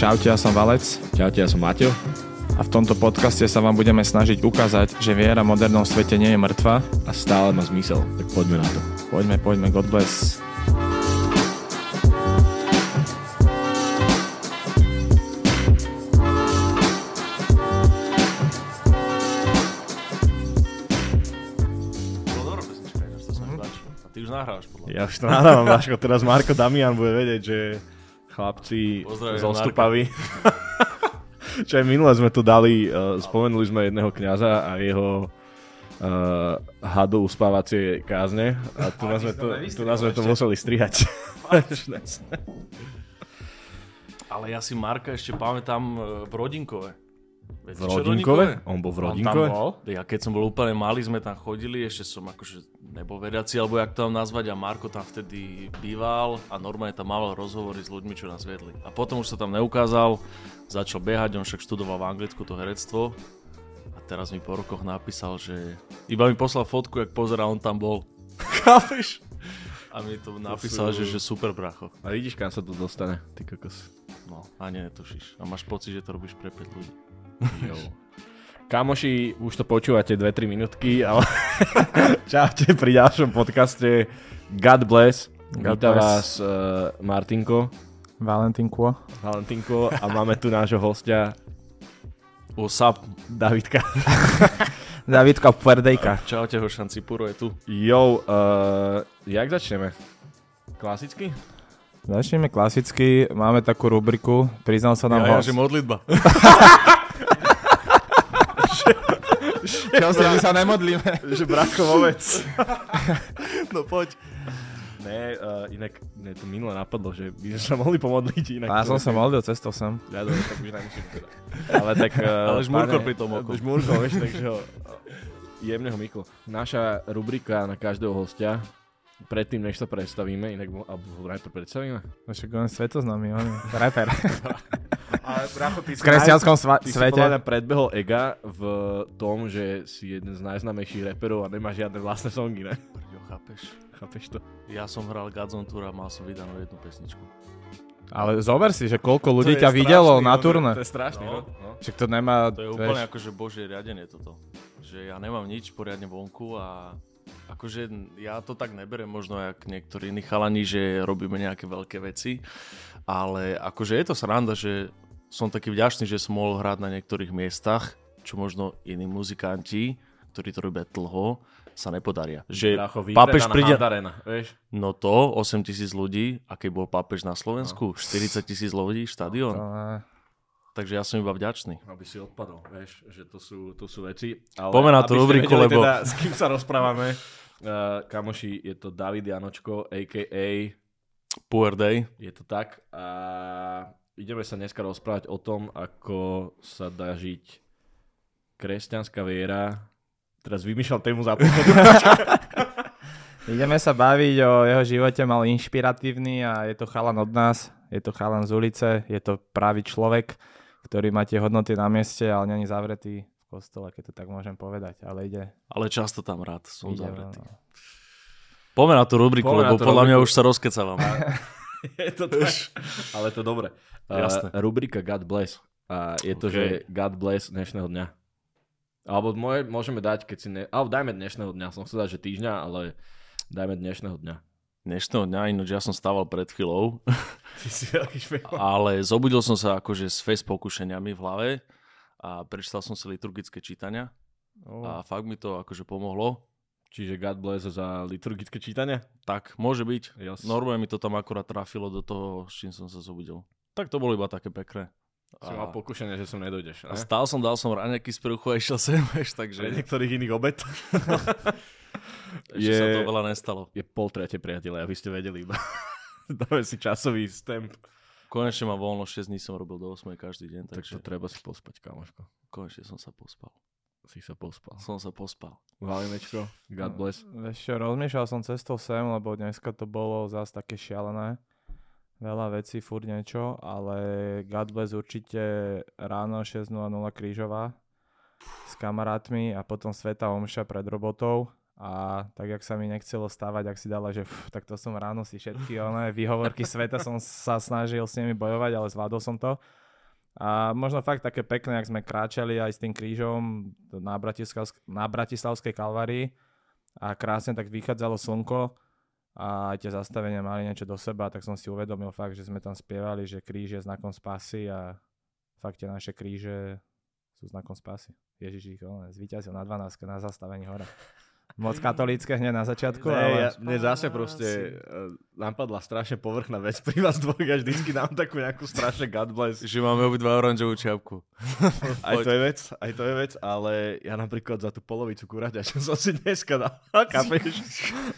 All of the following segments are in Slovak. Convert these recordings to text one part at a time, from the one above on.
Čaute, ja som Valec Čaute, ja som Maťo. a v tomto podcaste sa vám budeme snažiť ukázať, že viera v modernom svete nie je mŕtva. A stále má zmysel, tak poďme na to. Poďme, poďme, God bless. Nahrávaš podľa mňa. Ja už to nahrávam, Vaško. Teraz Marko Damian bude vedieť, že chlapci zostupaví. Čo aj minule sme tu dali, uh, spomenuli sme jedného kňaza a jeho uh, hadu uspávacie kázne a tu nás sme to, tu nás sme to museli strihať. Ale ja si Marka ešte pamätám e, v Rodinkove. V Viete, čo Rodinkove? On bol v On tam Rodinkove? bol. Ja keď som bol úplne malý, sme tam chodili, ešte som akože nebol vedací, alebo jak to mám nazvať, a Marko tam vtedy býval a normálne tam mával rozhovory s ľuďmi, čo nás vedli. A potom už sa tam neukázal, začal behať, on však študoval v Anglicku to herectvo a teraz mi po rokoch napísal, že iba mi poslal fotku, jak pozera, on tam bol. Chápeš? A mi to napísal, sú- že, že super bracho. A vidíš, kam sa to dostane, ty kokos. No, ani netušíš. A máš pocit, že to robíš pre 5 ľudí. Jo. Kamoši, už to počúvate 2-3 minútky, ale čaute pri ďalšom podcaste God bless. God Víta bless. vás uh, Martinko, Valentinko. Valentinko a máme tu nášho hostia up? Davidka. Davidka Puerdejka. Čaute, Hošanci, Puro je tu. Jo, uh, jak začneme? Klasicky? Začneme klasicky, máme takú rubriku, priznal sa nám Ja, ja, host. že modlitba. Čo si, my sa nemodlíme. Že bratko vec. No poď. Ne, uh, inak mne to minule napadlo, že by sme sa mohli pomodliť inak. A ja som sa modlil cestou sem. Ja dobre, tak už nemusím teda. Ale tak... Uh, Ale žmúrkol pri tom okom. Žmúrkol, vieš, takže ho... Jemne ho Miklo. Naša rubrika na každého hostia, predtým, než sa predstavíme, inak alebo ho najprv predstavíme. No Však on je svetoznámy, on je rapper. Ale ty V kresťanskom sva- Ty svete. mňa predbehol Ega v tom, že si jeden z najznámejších reperov a nemá žiadne vlastné songy, ne? Prďo, chápeš? Chápeš to? Ja som hral Godzone Tour a mal som vydanú jednu pesničku. Ale zober si, že koľko ľudí ťa videlo strašný, na turné. To je strašné, no. No. Však to nemá... To je vieš, úplne akože božie riadenie toto. Že ja nemám nič poriadne vonku a akože ja to tak neberem možno jak niektorí iní chalani, že robíme nejaké veľké veci, ale akože je to sranda, že som taký vďačný, že som mohol hrať na niektorých miestach, čo možno iní muzikanti, ktorí to robia dlho, sa nepodaria. Že Bracho, pápež príde... Handarena, vieš? No to, 8 tisíc ľudí, a keď bol pápež na Slovensku, 40 tisíc ľudí, To, štadión. ne. Takže ja som iba vďačný. Aby si odpadol, vieš, že to sú, to sú veci. Ale Poďme na tú rubriku, lebo- Teda, s kým sa rozprávame, uh, kamoši, je to David Janočko, a.k.a. Poor day. Je to tak. A ideme sa dneska rozprávať o tom, ako sa dá žiť kresťanská viera. Teraz vymýšľam tému za Ideme sa baviť o jeho živote, mal inšpiratívny a je to chalan od nás, je to chalan z ulice, je to pravý človek, ktorý má tie hodnoty na mieste, ale není zavretý v kostole, keď to tak môžem povedať, ale ide. Ale často tam rád som ide zavretý. no. Poďme na tú rubriku, Poďme lebo tú podľa mňa rubriku. už sa rozkecávam. je to tak. Ale to dobre. Uh, Jasné. rubrika God Bless. A je to, OK. že God Bless dnešného dňa. Alebo moje, môžeme dať, keď si ne... Alebo dajme dnešného dňa. Som chcel dať, že týždňa, ale dajme dnešného dňa. Dnešného dňa, ináč ja som stával pred chvíľou, Ty si ale zobudil som sa akože s face pokušeniami v hlave a prečítal som si liturgické čítania a fakt mi to akože pomohlo. Čiže God Bless za liturgické čítanie? Tak, môže byť. Yes. Normálne mi to tam akurát trafilo do toho, s čím som sa zobudil. Tak to bolo iba také pekné. Si mal pokušenie, že som nedojdeš. a Ne? stál som, dal som raňaky z prúchu a išiel sem, vieš, Pre takže niektorých iných obed. ešte sa je- to veľa nestalo. Je pol tretie, priatelia, aby ste vedeli iba. Dáme si časový stamp. Konečne mám voľno, 6 dní som robil do 8 každý deň, Tak takže to treba si pospať, kamoško. konečne som sa pospal. Si sa pospal. Som sa pospal. Valinečko, God bless. Vieš čo, rozmýšľal som cestou sem, lebo dneska to bolo zase také šialené. Veľa vecí, furt niečo, ale God bless určite ráno 6.00 krížová s kamarátmi a potom Sveta Omša pred robotou a tak, jak sa mi nechcelo stávať, ak si dala, že pff, tak to som ráno si všetky oné výhovorky sveta som sa snažil s nimi bojovať, ale zvládol som to. A možno fakt také pekné, ak sme kráčali aj s tým krížom na, Bratislavsk- na Bratislavskej kalvárii a krásne tak vychádzalo slnko a aj tie zastavenia mali niečo do seba, tak som si uvedomil fakt, že sme tam spievali, že kríž je znakom spasy a fakt tie naše kríže sú znakom spasy. Ježiš ich zvíťazil na 12 na zastavení hore. Moc katolícke hneď na začiatku. Ne, ale... ja, mne zase proste uh, napadla strašne povrchná vec pri vás dvoch a vždycky dám takú nejakú strašne God bless. Že máme obidva oranžovú čiapku. aj to je vec, aj to je vec, ale ja napríklad za tú polovicu kuraťa, čo som si dneska dal, kapeš?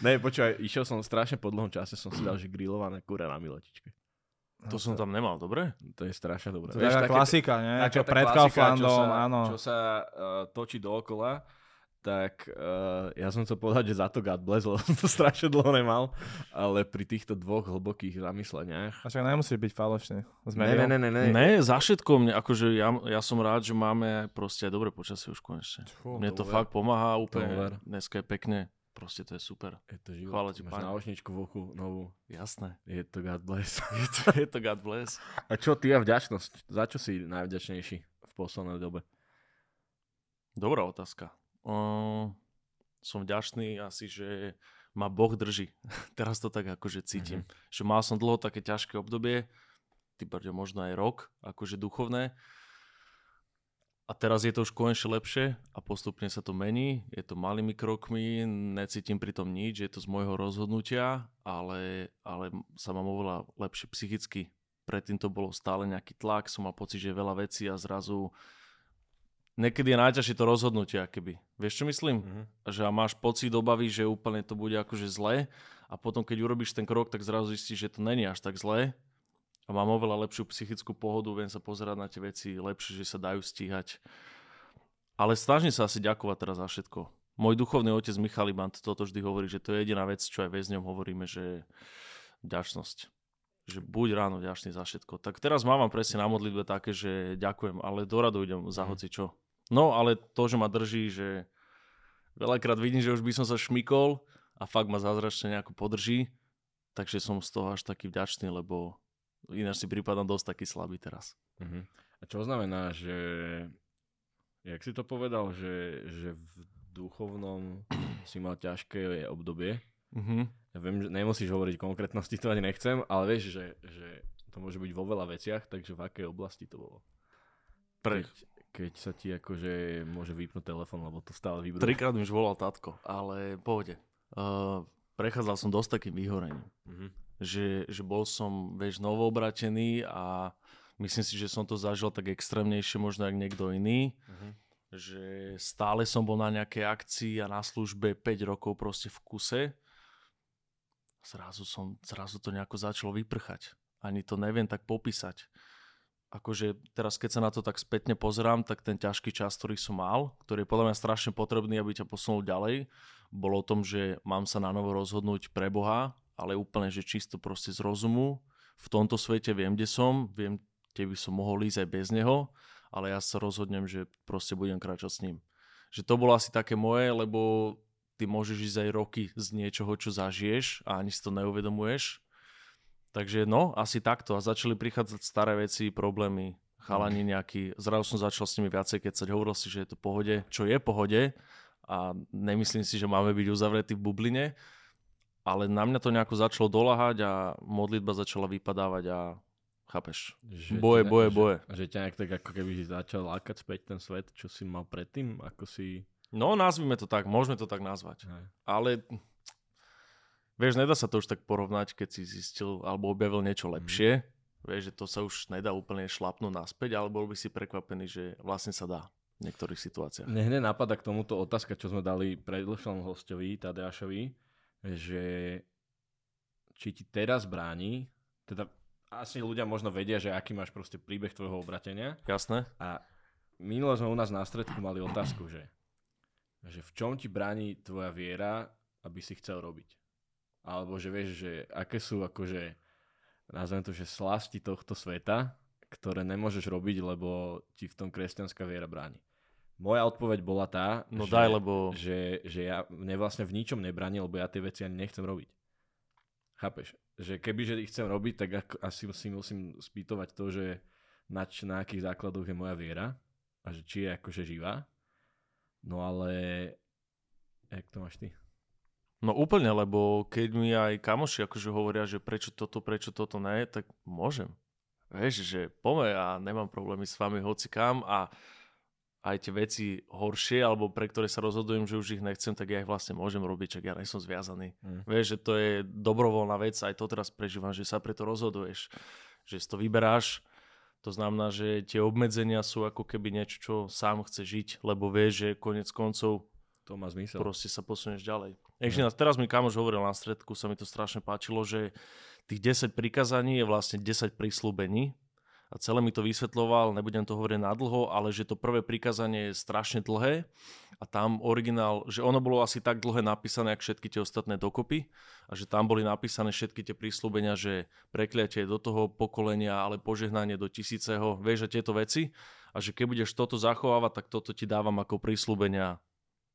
ne, počúvaj, išiel som strašne po dlhom čase, som si dal, že grillované kura na miletičke. To som tam nemal, dobre? To je strašne dobré. To je taká klasika, nie? Čo pred Kauflandom, áno. Čo sa uh, točí dookola tak uh, ja som chcel povedať, že za to God bless, lebo som to strašne dlho nemal, ale pri týchto dvoch hlbokých zamysleniach... A však nemusíš byť falošný. Ne, ne, ne, ne, ne. Ne, za všetko mne, akože ja, ja som rád, že máme proste aj dobré počasie už konečne. Fú, mne to, to fakt pomáha úplne, dneska je pekne, proste to je super. Je to život. Chvála ti, Máš náušničku v oku novú. Jasné. Je to God bless. je, to, je to God bless. A čo ty a vďačnosť? Za čo si najvďačnejší v poslednej dobe? Dobrá otázka. Uh, som vďačný asi, že ma Boh drží. Teraz to tak akože cítim. Mm-hmm. Že mal som dlho také ťažké obdobie, ty možno aj rok, akože duchovné. A teraz je to už konečne lepšie a postupne sa to mení. Je to malými krokmi, necítim pri tom nič, je to z môjho rozhodnutia, ale, ale sa mám oveľa lepšie psychicky. Predtým to bolo stále nejaký tlak, som mal pocit, že je veľa vecí a zrazu niekedy je najťažšie to rozhodnutie, keby. Vieš, čo myslím? Mm-hmm. Že máš pocit obavy, že úplne to bude akože zle a potom, keď urobíš ten krok, tak zrazu zistíš, že to není až tak zle a mám oveľa lepšiu psychickú pohodu, viem sa pozerať na tie veci lepšie, že sa dajú stíhať. Ale snažím sa asi ďakovať teraz za všetko. Môj duchovný otec Michal Iban toto vždy hovorí, že to je jediná vec, čo aj väzňom hovoríme, že vďačnosť. Že buď ráno vďačný za všetko. Tak teraz mám presne na modlitbe také, že ďakujem, ale do radu idem za mhm. hoci čo. No, ale to, že ma drží, že veľakrát vidím, že už by som sa šmikol a fakt ma zázračne nejako podrží, takže som z toho až taký vďačný, lebo ináč si prípadám dosť taký slabý teraz. Uh-huh. A čo znamená, že jak si to povedal, že, že v duchovnom si mal ťažké obdobie. Uh-huh. Ja viem, že nemusíš hovoriť konkrétnosti, to ani nechcem, ale vieš, že, že to môže byť vo veľa veciach, takže v akej oblasti to bolo? Pre... Keď, keď sa ti akože môže vypnúť telefón, lebo to stále vybrúva. Trikrát mi už volal tátko, ale pohode. Uh, prechádzal som dosť takým vyhorením. Uh-huh. Že, že bol som, vieš, novoobratený a myslím si, že som to zažil tak extrémnejšie možno ako niekto iný. Uh-huh. Že stále som bol na nejakej akcii a na službe 5 rokov proste v kuse. Zrazu, som, zrazu to nejako začalo vyprchať. Ani to neviem tak popísať akože teraz keď sa na to tak spätne pozerám, tak ten ťažký čas, ktorý som mal, ktorý je podľa mňa strašne potrebný, aby ťa posunul ďalej, bolo o tom, že mám sa na novo rozhodnúť pre Boha, ale úplne, že čisto proste z rozumu. V tomto svete viem, kde som, viem, kde by som mohol ísť aj bez neho, ale ja sa rozhodnem, že proste budem kráčať s ním. Že to bolo asi také moje, lebo ty môžeš ísť aj roky z niečoho, čo zažiješ a ani si to neuvedomuješ Takže no, asi takto. A začali prichádzať staré veci, problémy, chalani mhm. nejaký. Zrazu som začal s nimi viacej keď sa hovoril si, že je to pohode, čo je pohode a nemyslím si, že máme byť uzavretí v bubline, ale na mňa to nejako začalo dolahať a modlitba začala vypadávať a chápeš, že boje, boje, že, boje. Že ťa nejak tak ako keby začal lákať späť ten svet, čo si mal predtým, ako si... No, nazvime to tak, môžeme to tak nazvať. Aj. Ale Vieš, nedá sa to už tak porovnať, keď si zistil alebo objavil niečo mhm. lepšie. Mm. Vieš, že to sa už nedá úplne šlapnúť naspäť, ale bol by si prekvapený, že vlastne sa dá v niektorých situáciách. Mne hneď napadá k tomuto otázka, čo sme dali predlšom hostovi, Tadeášovi, že či ti teraz bráni, teda asi ľudia možno vedia, že aký máš proste príbeh tvojho obratenia. Jasné. A minule sme u nás na stredku mali otázku, že, že v čom ti bráni tvoja viera, aby si chcel robiť? Alebo že vieš, že aké sú akože, nazvem to, že slasti tohto sveta, ktoré nemôžeš robiť, lebo ti v tom kresťanská viera bráni. Moja odpoveď bola tá, no že, daj, lebo... že, že ja mne vlastne v ničom nebráni, lebo ja tie veci ani nechcem robiť. Chápeš? Že keby, že ich chcem robiť, tak ako, asi si musím spýtovať to, že na, č- na akých základoch je moja viera a že či je akože živá. No ale, jak to máš ty? No úplne, lebo keď mi aj kamoši akože hovoria, že prečo toto, prečo toto ne, tak môžem. Vieš, že pome a nemám problémy s vami hoci kam a aj tie veci horšie, alebo pre ktoré sa rozhodujem, že už ich nechcem, tak ja ich vlastne môžem robiť, čak ja nie som zviazaný. Mm. Vieš, že to je dobrovoľná vec, aj to teraz prežívam, že sa preto rozhoduješ, že si to vyberáš, to znamená, že tie obmedzenia sú ako keby niečo, čo sám chce žiť, lebo vieš, že konec koncov to má zmysel. Proste sa posunieš ďalej. Ešte no. teraz mi kamož hovoril na stredku, sa mi to strašne páčilo, že tých 10 prikázaní je vlastne 10 prísľubení a celé mi to vysvetloval, nebudem to hovoriť nadlho, ale že to prvé prikázanie je strašne dlhé a tam originál, že ono bolo asi tak dlhé napísané, ako všetky tie ostatné dokopy a že tam boli napísané všetky tie prísľubenia, že prekliatie do toho pokolenia, ale požehnanie do tisíceho, vieš, že tieto veci a že keď budeš toto zachovávať, tak toto ti dávam ako prísľubenia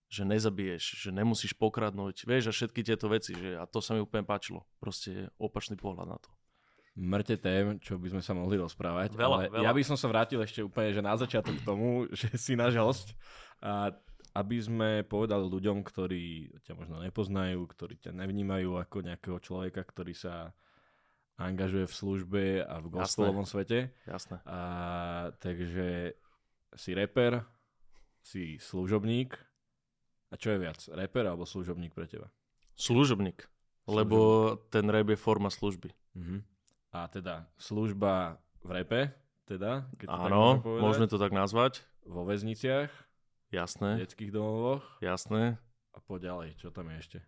že nezabiješ, že nemusíš pokradnúť, vieš, a všetky tieto veci, že, a to sa mi úplne páčilo. Proste opačný pohľad na to. Mŕte tém, čo by sme sa mohli rozprávať, veľa, ale veľa. ja by som sa vrátil ešte úplne, že na začiatok k tomu, že si náš host, a aby sme povedali ľuďom, ktorí ťa možno nepoznajú, ktorí ťa nevnímajú ako nejakého človeka, ktorý sa angažuje v službe a v gospelovom svete. Jasné. A, takže si reper, si služobník, a čo je viac, reper alebo služobník pre teba? Služobník, lebo ten rap je forma služby. Uh-huh. A teda služba v repe, teda? Keď Áno, môžeme to tak nazvať. Vo väzniciach. Jasné. V detských domovoch. Jasné. A poď ďalej, čo tam je ešte?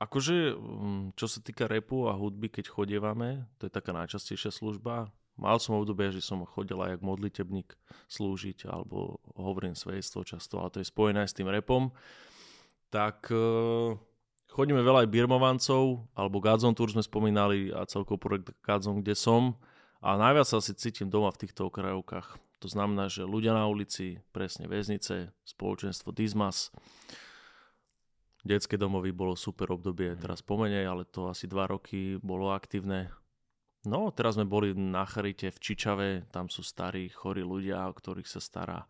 Akože, mm, čo sa týka repu a hudby, keď chodievame, to je taká najčastejšia služba. Mal som obdobie, že som chodil aj ako modlitebník slúžiť, alebo hovorím svedectvo často, ale to je spojené s tým repom. Tak e, chodíme veľa aj birmovancov, alebo Godzone Tour sme spomínali a celkovo projekt Godzone, kde som. A najviac sa asi cítim doma v týchto okrajovkách. To znamená, že ľudia na ulici, presne väznice, spoločenstvo Dizmas, detské domovy bolo super obdobie, teraz pomenej, ale to asi dva roky bolo aktívne No, teraz sme boli na Charite v Čičave, tam sú starí, chorí ľudia, o ktorých sa stará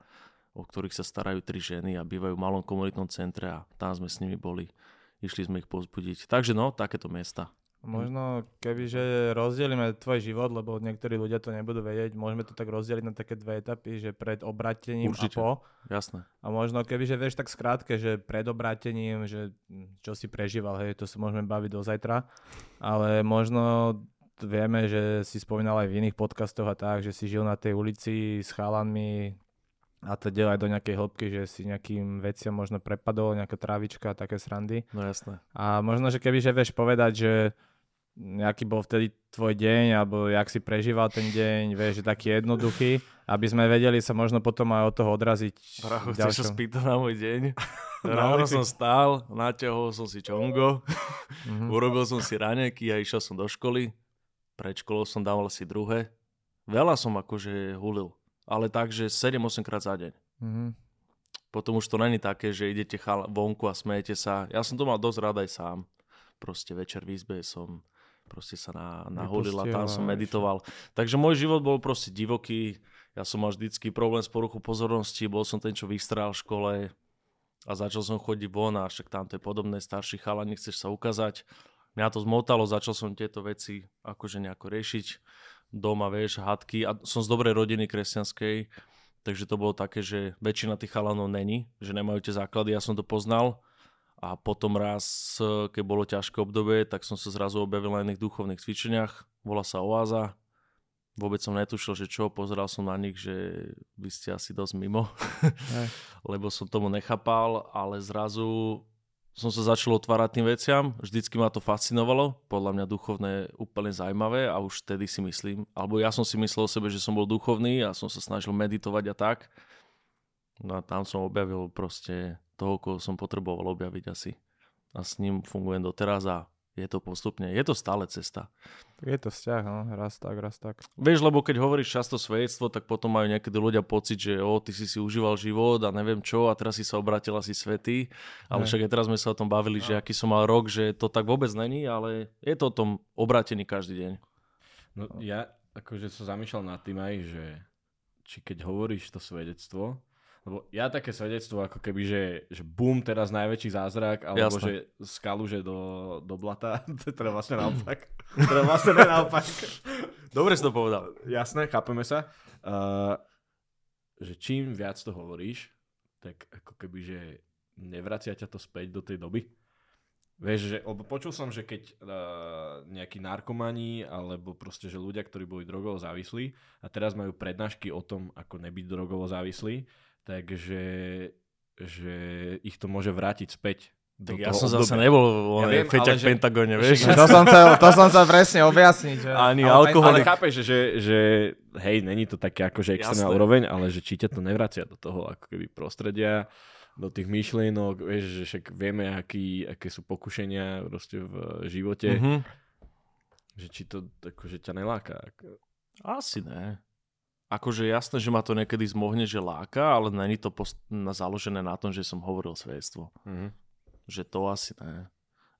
o ktorých sa starajú tri ženy a bývajú v malom komunitnom centre a tam sme s nimi boli. Išli sme ich pozbudiť. Takže no, takéto miesta. Možno kebyže rozdielime tvoj život, lebo niektorí ľudia to nebudú vedieť, môžeme to tak rozdeliť na také dve etapy, že pred obratením Určite. a po. Jasné. A možno kebyže vieš tak skrátke, že pred obratením, že čo si prežíval, hej, to sa môžeme baviť do zajtra, ale možno vieme, že si spomínal aj v iných podcastoch a tak, že si žil na tej ulici s chalanmi a to aj do nejakej hĺbky, že si nejakým veciam možno prepadol, nejaká trávička a také srandy. No jasné. A možno, že keby že vieš povedať, že nejaký bol vtedy tvoj deň, alebo jak si prežíval ten deň, vieš, že taký jednoduchý, aby sme vedeli sa možno potom aj od toho odraziť. Pracho, chceš sa spýtať na môj deň? Ráno som stál, natiahol som si čongo, mm-hmm. urobil som si raneky a išiel som do školy. Pred školou som dával si druhé. Veľa som akože hulil, ale tak, že 7-8 krát za deň. Mm-hmm. Potom už to není také, že idete chal- vonku a smejete sa. Ja som to mal dosť rád aj sám. Proste večer v izbe som proste sa na, nahulil a tam som meditoval. Takže môj život bol proste divoký. Ja som mal vždycky problém s poruchou pozornosti. Bol som ten, čo vystrál v škole a začal som chodiť von a však tam to je podobné, starší chalani, chceš sa ukázať mňa to zmotalo, začal som tieto veci akože nejako riešiť. Doma, vieš, hadky a som z dobrej rodiny kresťanskej, takže to bolo také, že väčšina tých chalanov není, že nemajú tie základy, ja som to poznal a potom raz, keď bolo ťažké obdobie, tak som sa zrazu objavil na iných duchovných cvičeniach, volá sa Oáza, vôbec som netušil, že čo, pozeral som na nich, že vy ste asi dosť mimo, lebo som tomu nechápal, ale zrazu som sa začal otvárať tým veciam, vždycky ma to fascinovalo, podľa mňa duchovné úplne zaujímavé a už vtedy si myslím, alebo ja som si myslel o sebe, že som bol duchovný a som sa snažil meditovať a tak. No a tam som objavil proste toho, koho som potreboval objaviť asi. A s ním fungujem doteraz a je to postupne, je to stále cesta. Je to vzťah, no, raz tak, raz tak. Vieš, lebo keď hovoríš často svedectvo, tak potom majú niekedy ľudia pocit, že o, ty si si užíval život a neviem čo a teraz si sa obratil asi svetý. Ale však aj teraz sme sa o tom bavili, no. že aký som mal rok, že to tak vôbec není, ale je to o tom obratení každý deň. No ja akože sa zamýšľal nad tým aj, že či keď hovoríš to svedectvo, lebo ja také svedectvo, ako keby, že, že boom, teraz najväčší zázrak, alebo Jasne. že skalu, že do, do blata, to je teda vlastne naopak. teda vlastne ne naopak. Dobre si to povedal. Jasné, chápeme sa. Uh, že čím viac to hovoríš, tak ako keby, že nevracia ťa to späť do tej doby. Vieš, že, lebo počul som, že keď uh, nejakí narkomani alebo proste, že ľudia, ktorí boli drogovo závislí a teraz majú prednášky o tom, ako nebyť drogovo závislí, takže že ich to môže vrátiť späť. Tak ja som obdobia. zase nebol ja viem, feťak v Pentagone, vieš. to, som chcel, to som chcel presne objasniť. Že... Ani ale, alkohol. Ale chápeš, že, že hej, není to také akože extrémna úroveň, ale že či ťa to nevracia do toho ako keby prostredia, do tých myšlienok, vieš, že však vieme, aký, aké sú pokušenia proste v živote. Mm-hmm. Že či to akože ťa neláka. Asi ne akože jasné, že ma to niekedy zmohne, že láka, ale není to post- na, založené na tom, že som hovoril svedectvo. Mm-hmm. Že to asi ne.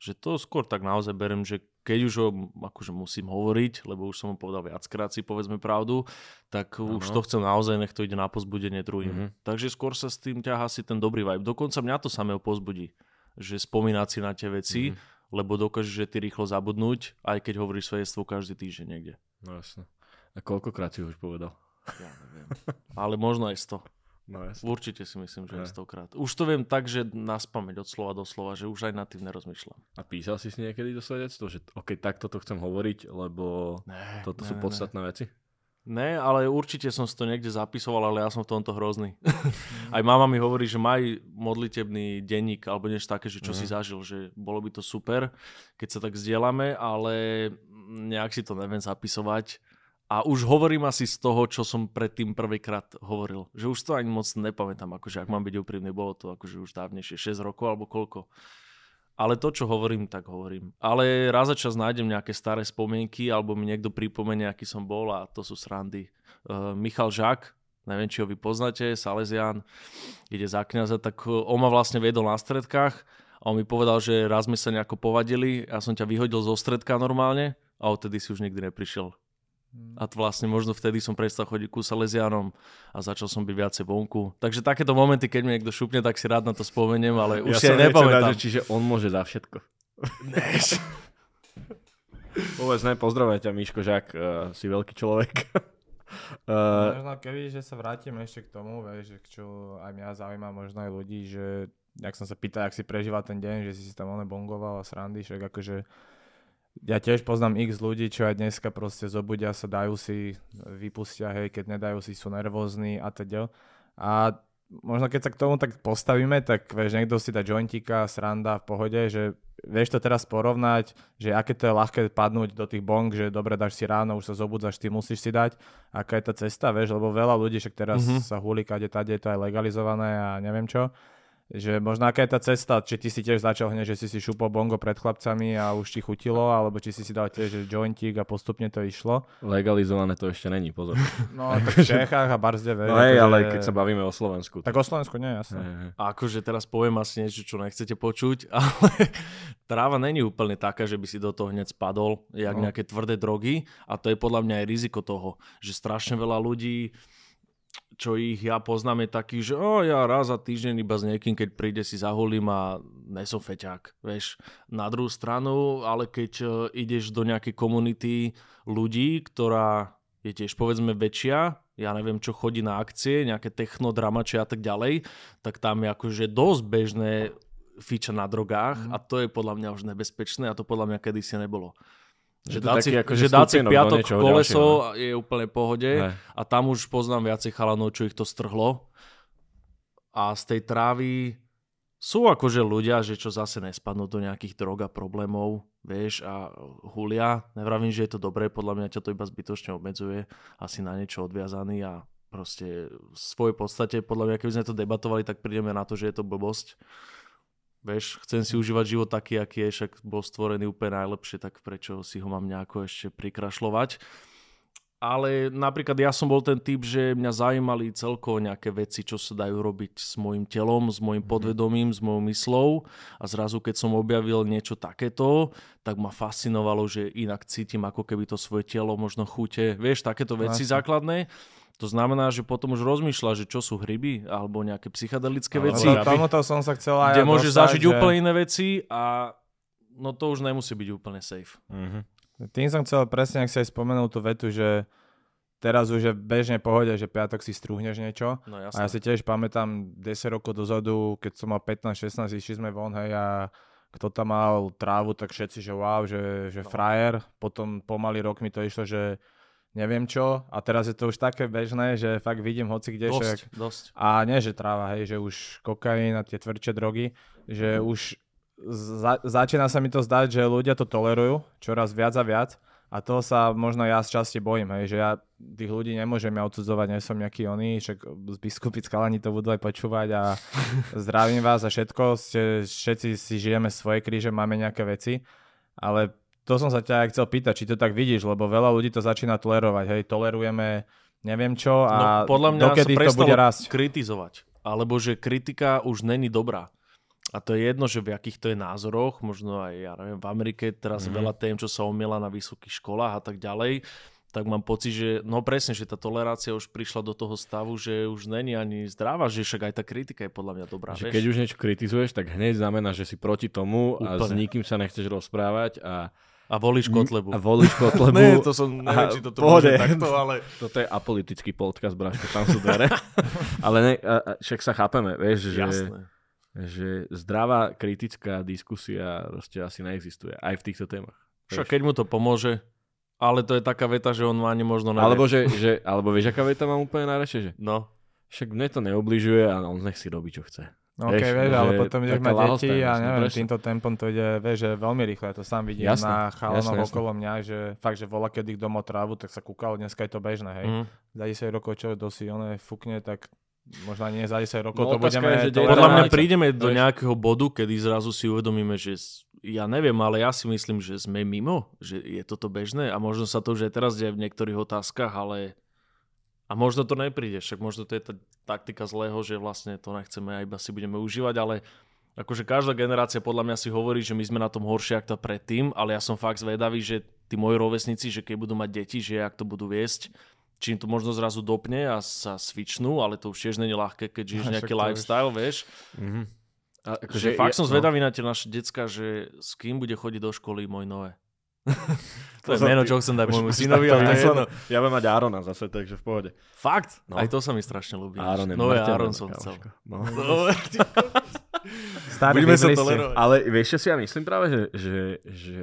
Že to skôr tak naozaj berem, že keď už ho akože musím hovoriť, lebo už som mu povedal viackrát si povedzme pravdu, tak ano. už to chcem naozaj, nech to ide na pozbudenie druhým. Mm-hmm. Takže skôr sa s tým ťahá si ten dobrý vibe. Dokonca mňa to samého pozbudí, že spomínať si na tie veci, mm-hmm. lebo dokážeš, že ty rýchlo zabudnúť, aj keď hovoríš svedectvo každý týždeň niekde. No jasne. A koľkokrát si už povedal? Ja neviem. Ale možno aj 100. No, jasne. Určite si myslím, že aj 100 krát. Už to viem tak, že nás pamäť od slova do slova, že už aj nad tým nerozmýšľam. A písal si si niekedy do svedectva, že ok, takto to chcem hovoriť, lebo ne, toto ne, sú podstatné ne. veci? Ne, ale určite som si to niekde zapisoval, ale ja som v tomto hrozný. aj mama mi hovorí, že maj modlitebný denník alebo niečo také, že čo mm. si mhm. zažil, že bolo by to super, keď sa tak zdieľame, ale nejak si to neviem zapisovať a už hovorím asi z toho, čo som predtým prvýkrát hovoril. Že už to ani moc nepamätám, akože ak mám byť úprimný, bolo to akože už dávnejšie, 6 rokov alebo koľko. Ale to, čo hovorím, tak hovorím. Ale raz za čas nájdem nejaké staré spomienky, alebo mi niekto pripomenie, aký som bol a to sú srandy. Uh, Michal Žák, neviem, či ho vy poznáte, Salesian, ide za kniaza, tak on ma vlastne viedol na stredkách a on mi povedal, že raz sme sa nejako povadili, ja som ťa vyhodil zo stredka normálne a odtedy si už nikdy neprišiel. Mm. A vlastne možno vtedy som prestal chodiť ku Salesianom a začal som byť viacej vonku. Takže takéto momenty, keď mi niekto šupne, tak si rád na to spomeniem, ale už ja si aj nepamätám. Dať, čiže on môže za všetko. Povedz, ne, pozdravujem ťa, Miško Žák, uh, si veľký človek. uh, možno keby, že sa vrátim ešte k tomu, vieš, že čo aj mňa zaujíma, možno aj ľudí, že jak som sa pýtal, ak si prežíval ten deň, že si si tam one bongoval a srandy, však akože ja tiež poznám x ľudí, čo aj dneska proste zobudia sa, dajú si, vypustia, hej, keď nedajú si, sú nervózni a teda. A možno keď sa k tomu tak postavíme, tak vieš, niekto si dá jointika, sranda v pohode, že vieš to teraz porovnať, že aké to je ľahké padnúť do tých bong, že dobre dáš si ráno, už sa zobudzaš, ty musíš si dať, aká je tá cesta, vieš, lebo veľa ľudí, však teraz mm-hmm. sa húli kade, tade, je to aj legalizované a neviem čo že možno aká je tá cesta, či ty si tiež začal hneď, že si si šupol bongo pred chlapcami a už ti chutilo, alebo či si si dal tiež že jointík a postupne to išlo. Legalizované to ešte není, pozor. No tak v Čechách a Barzde, No hej, akože- ale keď sa bavíme o Slovensku. Tak, tak o Slovensku nie, jasné. A akože teraz poviem asi niečo, čo nechcete počuť, ale tráva není úplne taká, že by si do toho hneď spadol, jak no. nejaké tvrdé drogy a to je podľa mňa aj riziko toho, že strašne veľa ľudí čo ich ja poznám je taký, že o, ja raz za týždeň iba s niekým, keď príde si zahulím a nesom feťák, vieš. Na druhú stranu, ale keď uh, ideš do nejakej komunity ľudí, ktorá je tiež povedzme väčšia, ja neviem, čo chodí na akcie, nejaké technodramače a tak ďalej, tak tam je akože dosť bežné fiča na drogách mm. a to je podľa mňa už nebezpečné a to podľa mňa kedysi nebolo. Že si, ako, že dať si piatok koleso ďalšieho. je úplne pohode ne. a tam už poznám viacej chalanov, čo ich to strhlo. A z tej trávy sú akože ľudia, že čo zase nespadnú do nejakých drog a problémov, vieš, a hulia. Nevravím, že je to dobré, podľa mňa ťa to iba zbytočne obmedzuje, asi na niečo odviazaný a proste v svojej podstate, podľa mňa, keby sme to debatovali, tak prídeme na to, že je to blbosť Vieš, chcem si užívať život taký, aký je, však bol stvorený úplne najlepšie, tak prečo si ho mám nejako ešte prikrašľovať. ale napríklad ja som bol ten typ, že mňa zaujímali celkovo nejaké veci, čo sa dajú robiť s môjim telom, s môjim mhm. podvedomím, s mojou myslou a zrazu keď som objavil niečo takéto, tak ma fascinovalo, že inak cítim ako keby to svoje telo, možno chute, vieš, takéto veci Asi. základné. To znamená, že potom už rozmýšľa, že čo sú hryby alebo nejaké psychedelické no, veci. Tomuto som sa chcel aj Kde môžeš zažiť že... úplne iné veci a no to už nemusí byť úplne safe. Mm-hmm. Tým som chcel presne, ak si aj spomenul tú vetu, že teraz už je bežne pohode, že piatok si strúhneš niečo. No, a ja si tiež pamätám 10 rokov dozadu, keď som mal 15-16, išli sme von, hej, a kto tam mal trávu, tak všetci, že wow, že, že no. frajer. Potom pomaly rok mi to išlo, že neviem čo. A teraz je to už také bežné, že fakt vidím hoci kde. Dosť, však, dosť. A nie, že tráva, hej, že už kokain a tie tvrdšie drogy, že mm. už za, začína sa mi to zdať, že ľudia to tolerujú čoraz viac a viac a toho sa možno ja z časti bojím, hej, že ja tých ľudí nemôžem ja odsudzovať, nie som nejaký oný, však z biskupy skalani to budú aj počúvať a zdravím vás a všetko, ste, všetci si žijeme svoje kríže, máme nejaké veci, ale to som sa ťa aj chcel pýtať, či to tak vidíš, lebo veľa ľudí to začína tolerovať, hej, tolerujeme neviem čo a no, podľa mňa dokedy to bude rásť. kritizovať, alebo že kritika už není dobrá. A to je jedno, že v akých to je názoroch, možno aj, ja neviem, v Amerike teraz mm-hmm. veľa tém, čo sa omiela na vysokých školách a tak ďalej, tak mám pocit, že no presne, že tá tolerácia už prišla do toho stavu, že už není ani zdravá, že však aj tá kritika je podľa mňa dobrá. Že keď už niečo kritizuješ, tak hneď znamená, že si proti tomu Úplne. a s nikým sa nechceš rozprávať a a volíš Kotlebu. A volíš Kotlebu. ne, to som, neviem, či toto môže takto, ale... Toto je apolitický podcast, Braško, tam sú dvere. ale ne, a, a, však sa chápeme, vieš, že... Jasné že zdravá kritická diskusia proste asi neexistuje aj v týchto témach. Však keď mu to pomôže, ale to je taká veta, že on má ani možno nevie. Alebo, že, že, alebo vieš, aká veta mám úplne najradšej? Že... No. Však mne to neobližuje a on nech si robí, čo chce. No OK, vieš, vieš ale potom ideš mať deti a neviem, presne. týmto tempom to ide, vieš, že veľmi rýchle, to sám vidím jasne, na chalanov okolo mňa, že fakt, že vola, keď ich doma trávu, tak sa kúkalo, dneska je to bežné, hej. Mm. Za 10 rokov, čo dosi ono fúkne, tak možno nie za 10 rokov no, to budeme... Je, že podľa mňa prídeme do nejakého bodu, kedy zrazu si uvedomíme, že ja neviem, ale ja si myslím, že sme mimo, že je toto bežné a možno sa to už aj teraz deje v niektorých otázkach, ale a možno to nepríde, však možno to je tá taktika zlého, že vlastne to nechceme a iba si budeme užívať, ale akože každá generácia podľa mňa si hovorí, že my sme na tom horšie ako tá predtým, ale ja som fakt zvedavý, že tí moji rovesníci, že keď budú mať deti, že ak to budú viesť, či im to možno zrazu dopne a sa svičnú, ale to už tiež není ľahké, keď žiješ nejaký lifestyle, vieš. Mm-hmm. A akože fakt som no. zvedavý no. na tie naše decka, že s kým bude chodiť do školy môj nové. To je meno, čo chcem dať môjmu synovi, ale to je jedno. Ja budem mať Arona zase, takže v pohode. Fakt? No. Aj to sa mi strašne ľúbi. Aaron je Nové Aron som chcel. No. no. Budeme sa tolerovať. Ale vieš, čo si ja myslím práve, že, že, že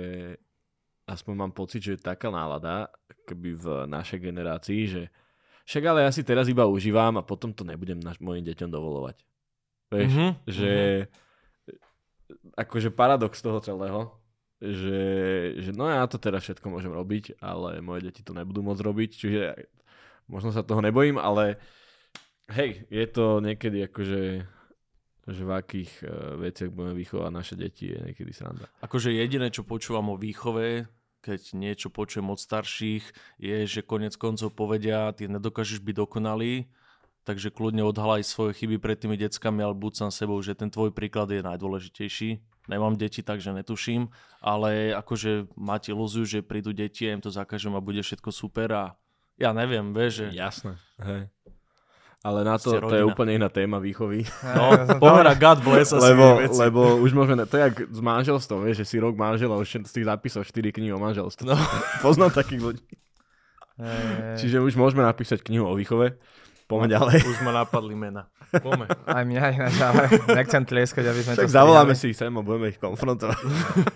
aspoň mám pocit, že je taká nálada keby v našej generácii, že však ale ja si teraz iba užívam a potom to nebudem naš, mojim deťom dovolovať. Vieš, mm-hmm. že mm-hmm. akože paradox toho celého, že, že no ja to teraz všetko môžem robiť, ale moje deti to nebudú môcť robiť, čiže možno sa toho nebojím, ale hej, je to niekedy akože že v akých uh, veciach budeme vychovať naše deti je niekedy sranda. Akože jediné, čo počúvam o výchove, keď niečo počujem od starších, je, že konec koncov povedia, ty nedokážeš byť dokonalý, takže kľudne odhalaj svoje chyby pred tými deckami, ale buď sám sebou, že ten tvoj príklad je najdôležitejší. Nemám deti, takže netuším, ale akože máte ilúziu, že prídu deti a im to zakažem a bude všetko super a ja neviem, vieš, že... Jasné, hej. Ale na to, to je úplne iná téma výchovy. No, pomera God bless lebo, lebo už môžeme, to je jak s manželstvom, vieš, že si rok manžela, už si zapísal 4 knihy o manželstve. No. Poznám takých ľudí. Hey. Čiže už môžeme napísať knihu o výchove. Poďme ďalej. Už ma napadli mena. Poďme. Aj mňa ináč, ale nechcem tlieskať, aby sme Však to zavoláme si ich sem a budeme ich konfrontovať.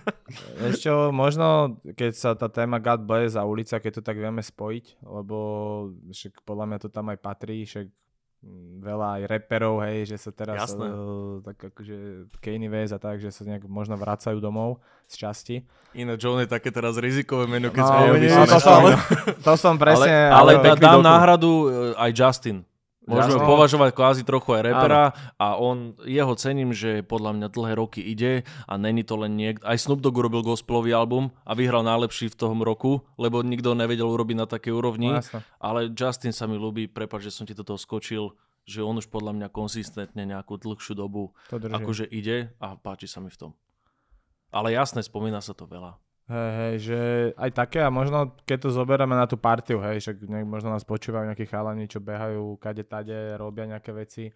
Ešte možno, keď sa tá téma God Bless a ulica, keď to tak vieme spojiť, lebo však podľa mňa to tam aj patrí, však veľa aj reperov, hej, že sa teraz uh, tak akože Kanye West a tak, že sa nejak možno vracajú domov z časti. Iné John je také teraz rizikové meno, keď no, sme no, to, som, to som presne... Ale, ale, ale dám doku. náhradu uh, aj Justin. Môžeme Jasno. považovať kvázi trochu aj repera Áno. a on, jeho cením, že podľa mňa dlhé roky ide a není to len niekto. Aj Snoop Dogg urobil gospelový album a vyhral najlepší v tom roku, lebo nikto nevedel urobiť na takej úrovni. No, ale Justin sa mi ľúbi, prepáč, že som ti do toho skočil, že on už podľa mňa konzistentne nejakú dlhšiu dobu akože ide a páči sa mi v tom. Ale jasné, spomína sa to veľa. Hej, hej, že aj také a možno keď to zoberieme na tú partiu, hej, že možno nás počúvajú nejakí chalani, čo behajú kade tade, robia nejaké veci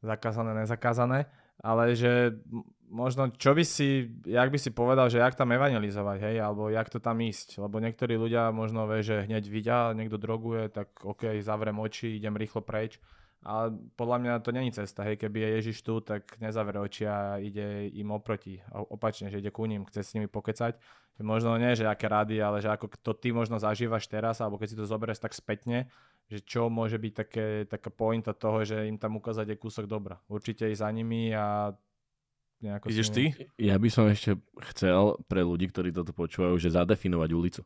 zakázané, nezakázané, ale že možno čo by si, jak by si povedal, že jak tam evangelizovať, hej, alebo jak to tam ísť, lebo niektorí ľudia možno vie, že hneď vidia, niekto droguje, tak ok, zavrem oči, idem rýchlo preč, ale podľa mňa to není cesta, hej, keby je Ježiš tu, tak nezavere oči a ide im oproti, opačne, že ide ku ním, chce s nimi pokecať. Že možno nie, že aké rady, ale že ako to ty možno zažívaš teraz, alebo keď si to zoberieš tak spätne, že čo môže byť také, taká pointa toho, že im tam ukázať je kúsok dobra. Určite ísť za nimi a nejako Ideš ty? Ja by som ešte chcel pre ľudí, ktorí toto počúvajú, že zadefinovať ulicu.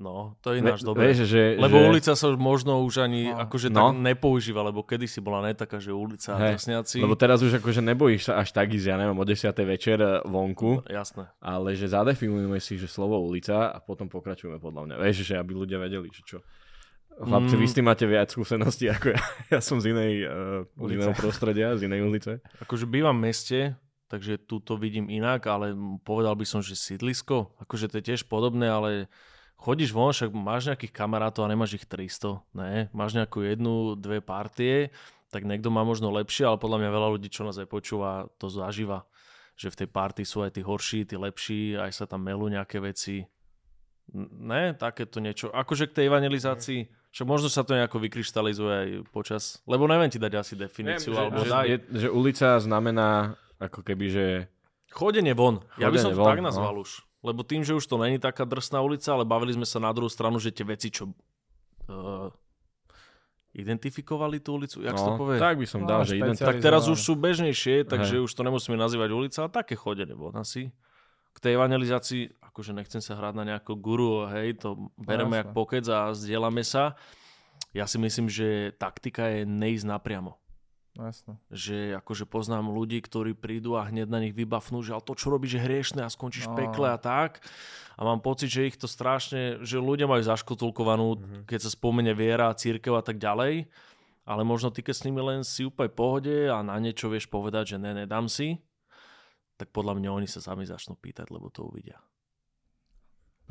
No, to je ináč dobré. Vieš, že, lebo že... ulica sa už možno už ani no. akože no. tak nepoužíva, lebo kedysi bola ne taká, že ulica a drsňaci. Lebo teraz už akože nebojíš sa až tak ísť, ja neviem, o 10. večer eh, vonku. No, jasné. Ale že zadefinujeme si, že slovo ulica a potom pokračujeme podľa mňa. Vieš, že aby ľudia vedeli, že čo. Chlapci, mm. vy s tým máte viac skúseností ako ja. Ja som z inej, uh, z iného prostredia, z inej ulice. Akože bývam v meste, takže tu to vidím inak, ale povedal by som, že sídlisko, akože to je tiež podobné, ale chodíš von, však máš nejakých kamarátov a nemáš ich 300, ne? Máš nejakú jednu, dve partie, tak niekto má možno lepšie, ale podľa mňa veľa ľudí, čo nás aj počúva, to zažíva. Že v tej party sú aj tí horší, tí lepší, aj sa tam melú nejaké veci. Ne, takéto niečo. Akože k tej evangelizácii, že možno sa to nejako vykryštalizuje aj počas, lebo neviem ti dať asi definíciu. Neviem, alebo že, daj. Je, že ulica znamená ako keby, že... Chodenie von. Chodenie ja by som to von, tak nazval no. už lebo tým, že už to není taká drsná ulica, ale bavili sme sa na druhú stranu, že tie veci, čo uh, identifikovali tú ulicu, jak no, to povie? Tak by som dal, no, že Tak teraz už sú bežnejšie, takže Hej. už to nemusíme nazývať ulica, ale také chodenie von asi. K tej evangelizácii, akože nechcem sa hrať na nejakú guru, hej, to bereme no, jak pokec a zdieľame sa. Ja si myslím, že taktika je neísť napriamo. No, jasne. Že akože poznám ľudí, ktorí prídu a hneď na nich vybafnú, že ale to, čo robíš, je hriešne a skončíš no. pekle a tak. A mám pocit, že ich to strašne, že ľudia majú zaškotulkovanú, mm-hmm. keď sa spomene viera, církev a tak ďalej. Ale možno ty, keď s nimi len si úplne pohode a na niečo vieš povedať, že ne, nedám si, tak podľa mňa oni sa sami začnú pýtať, lebo to uvidia.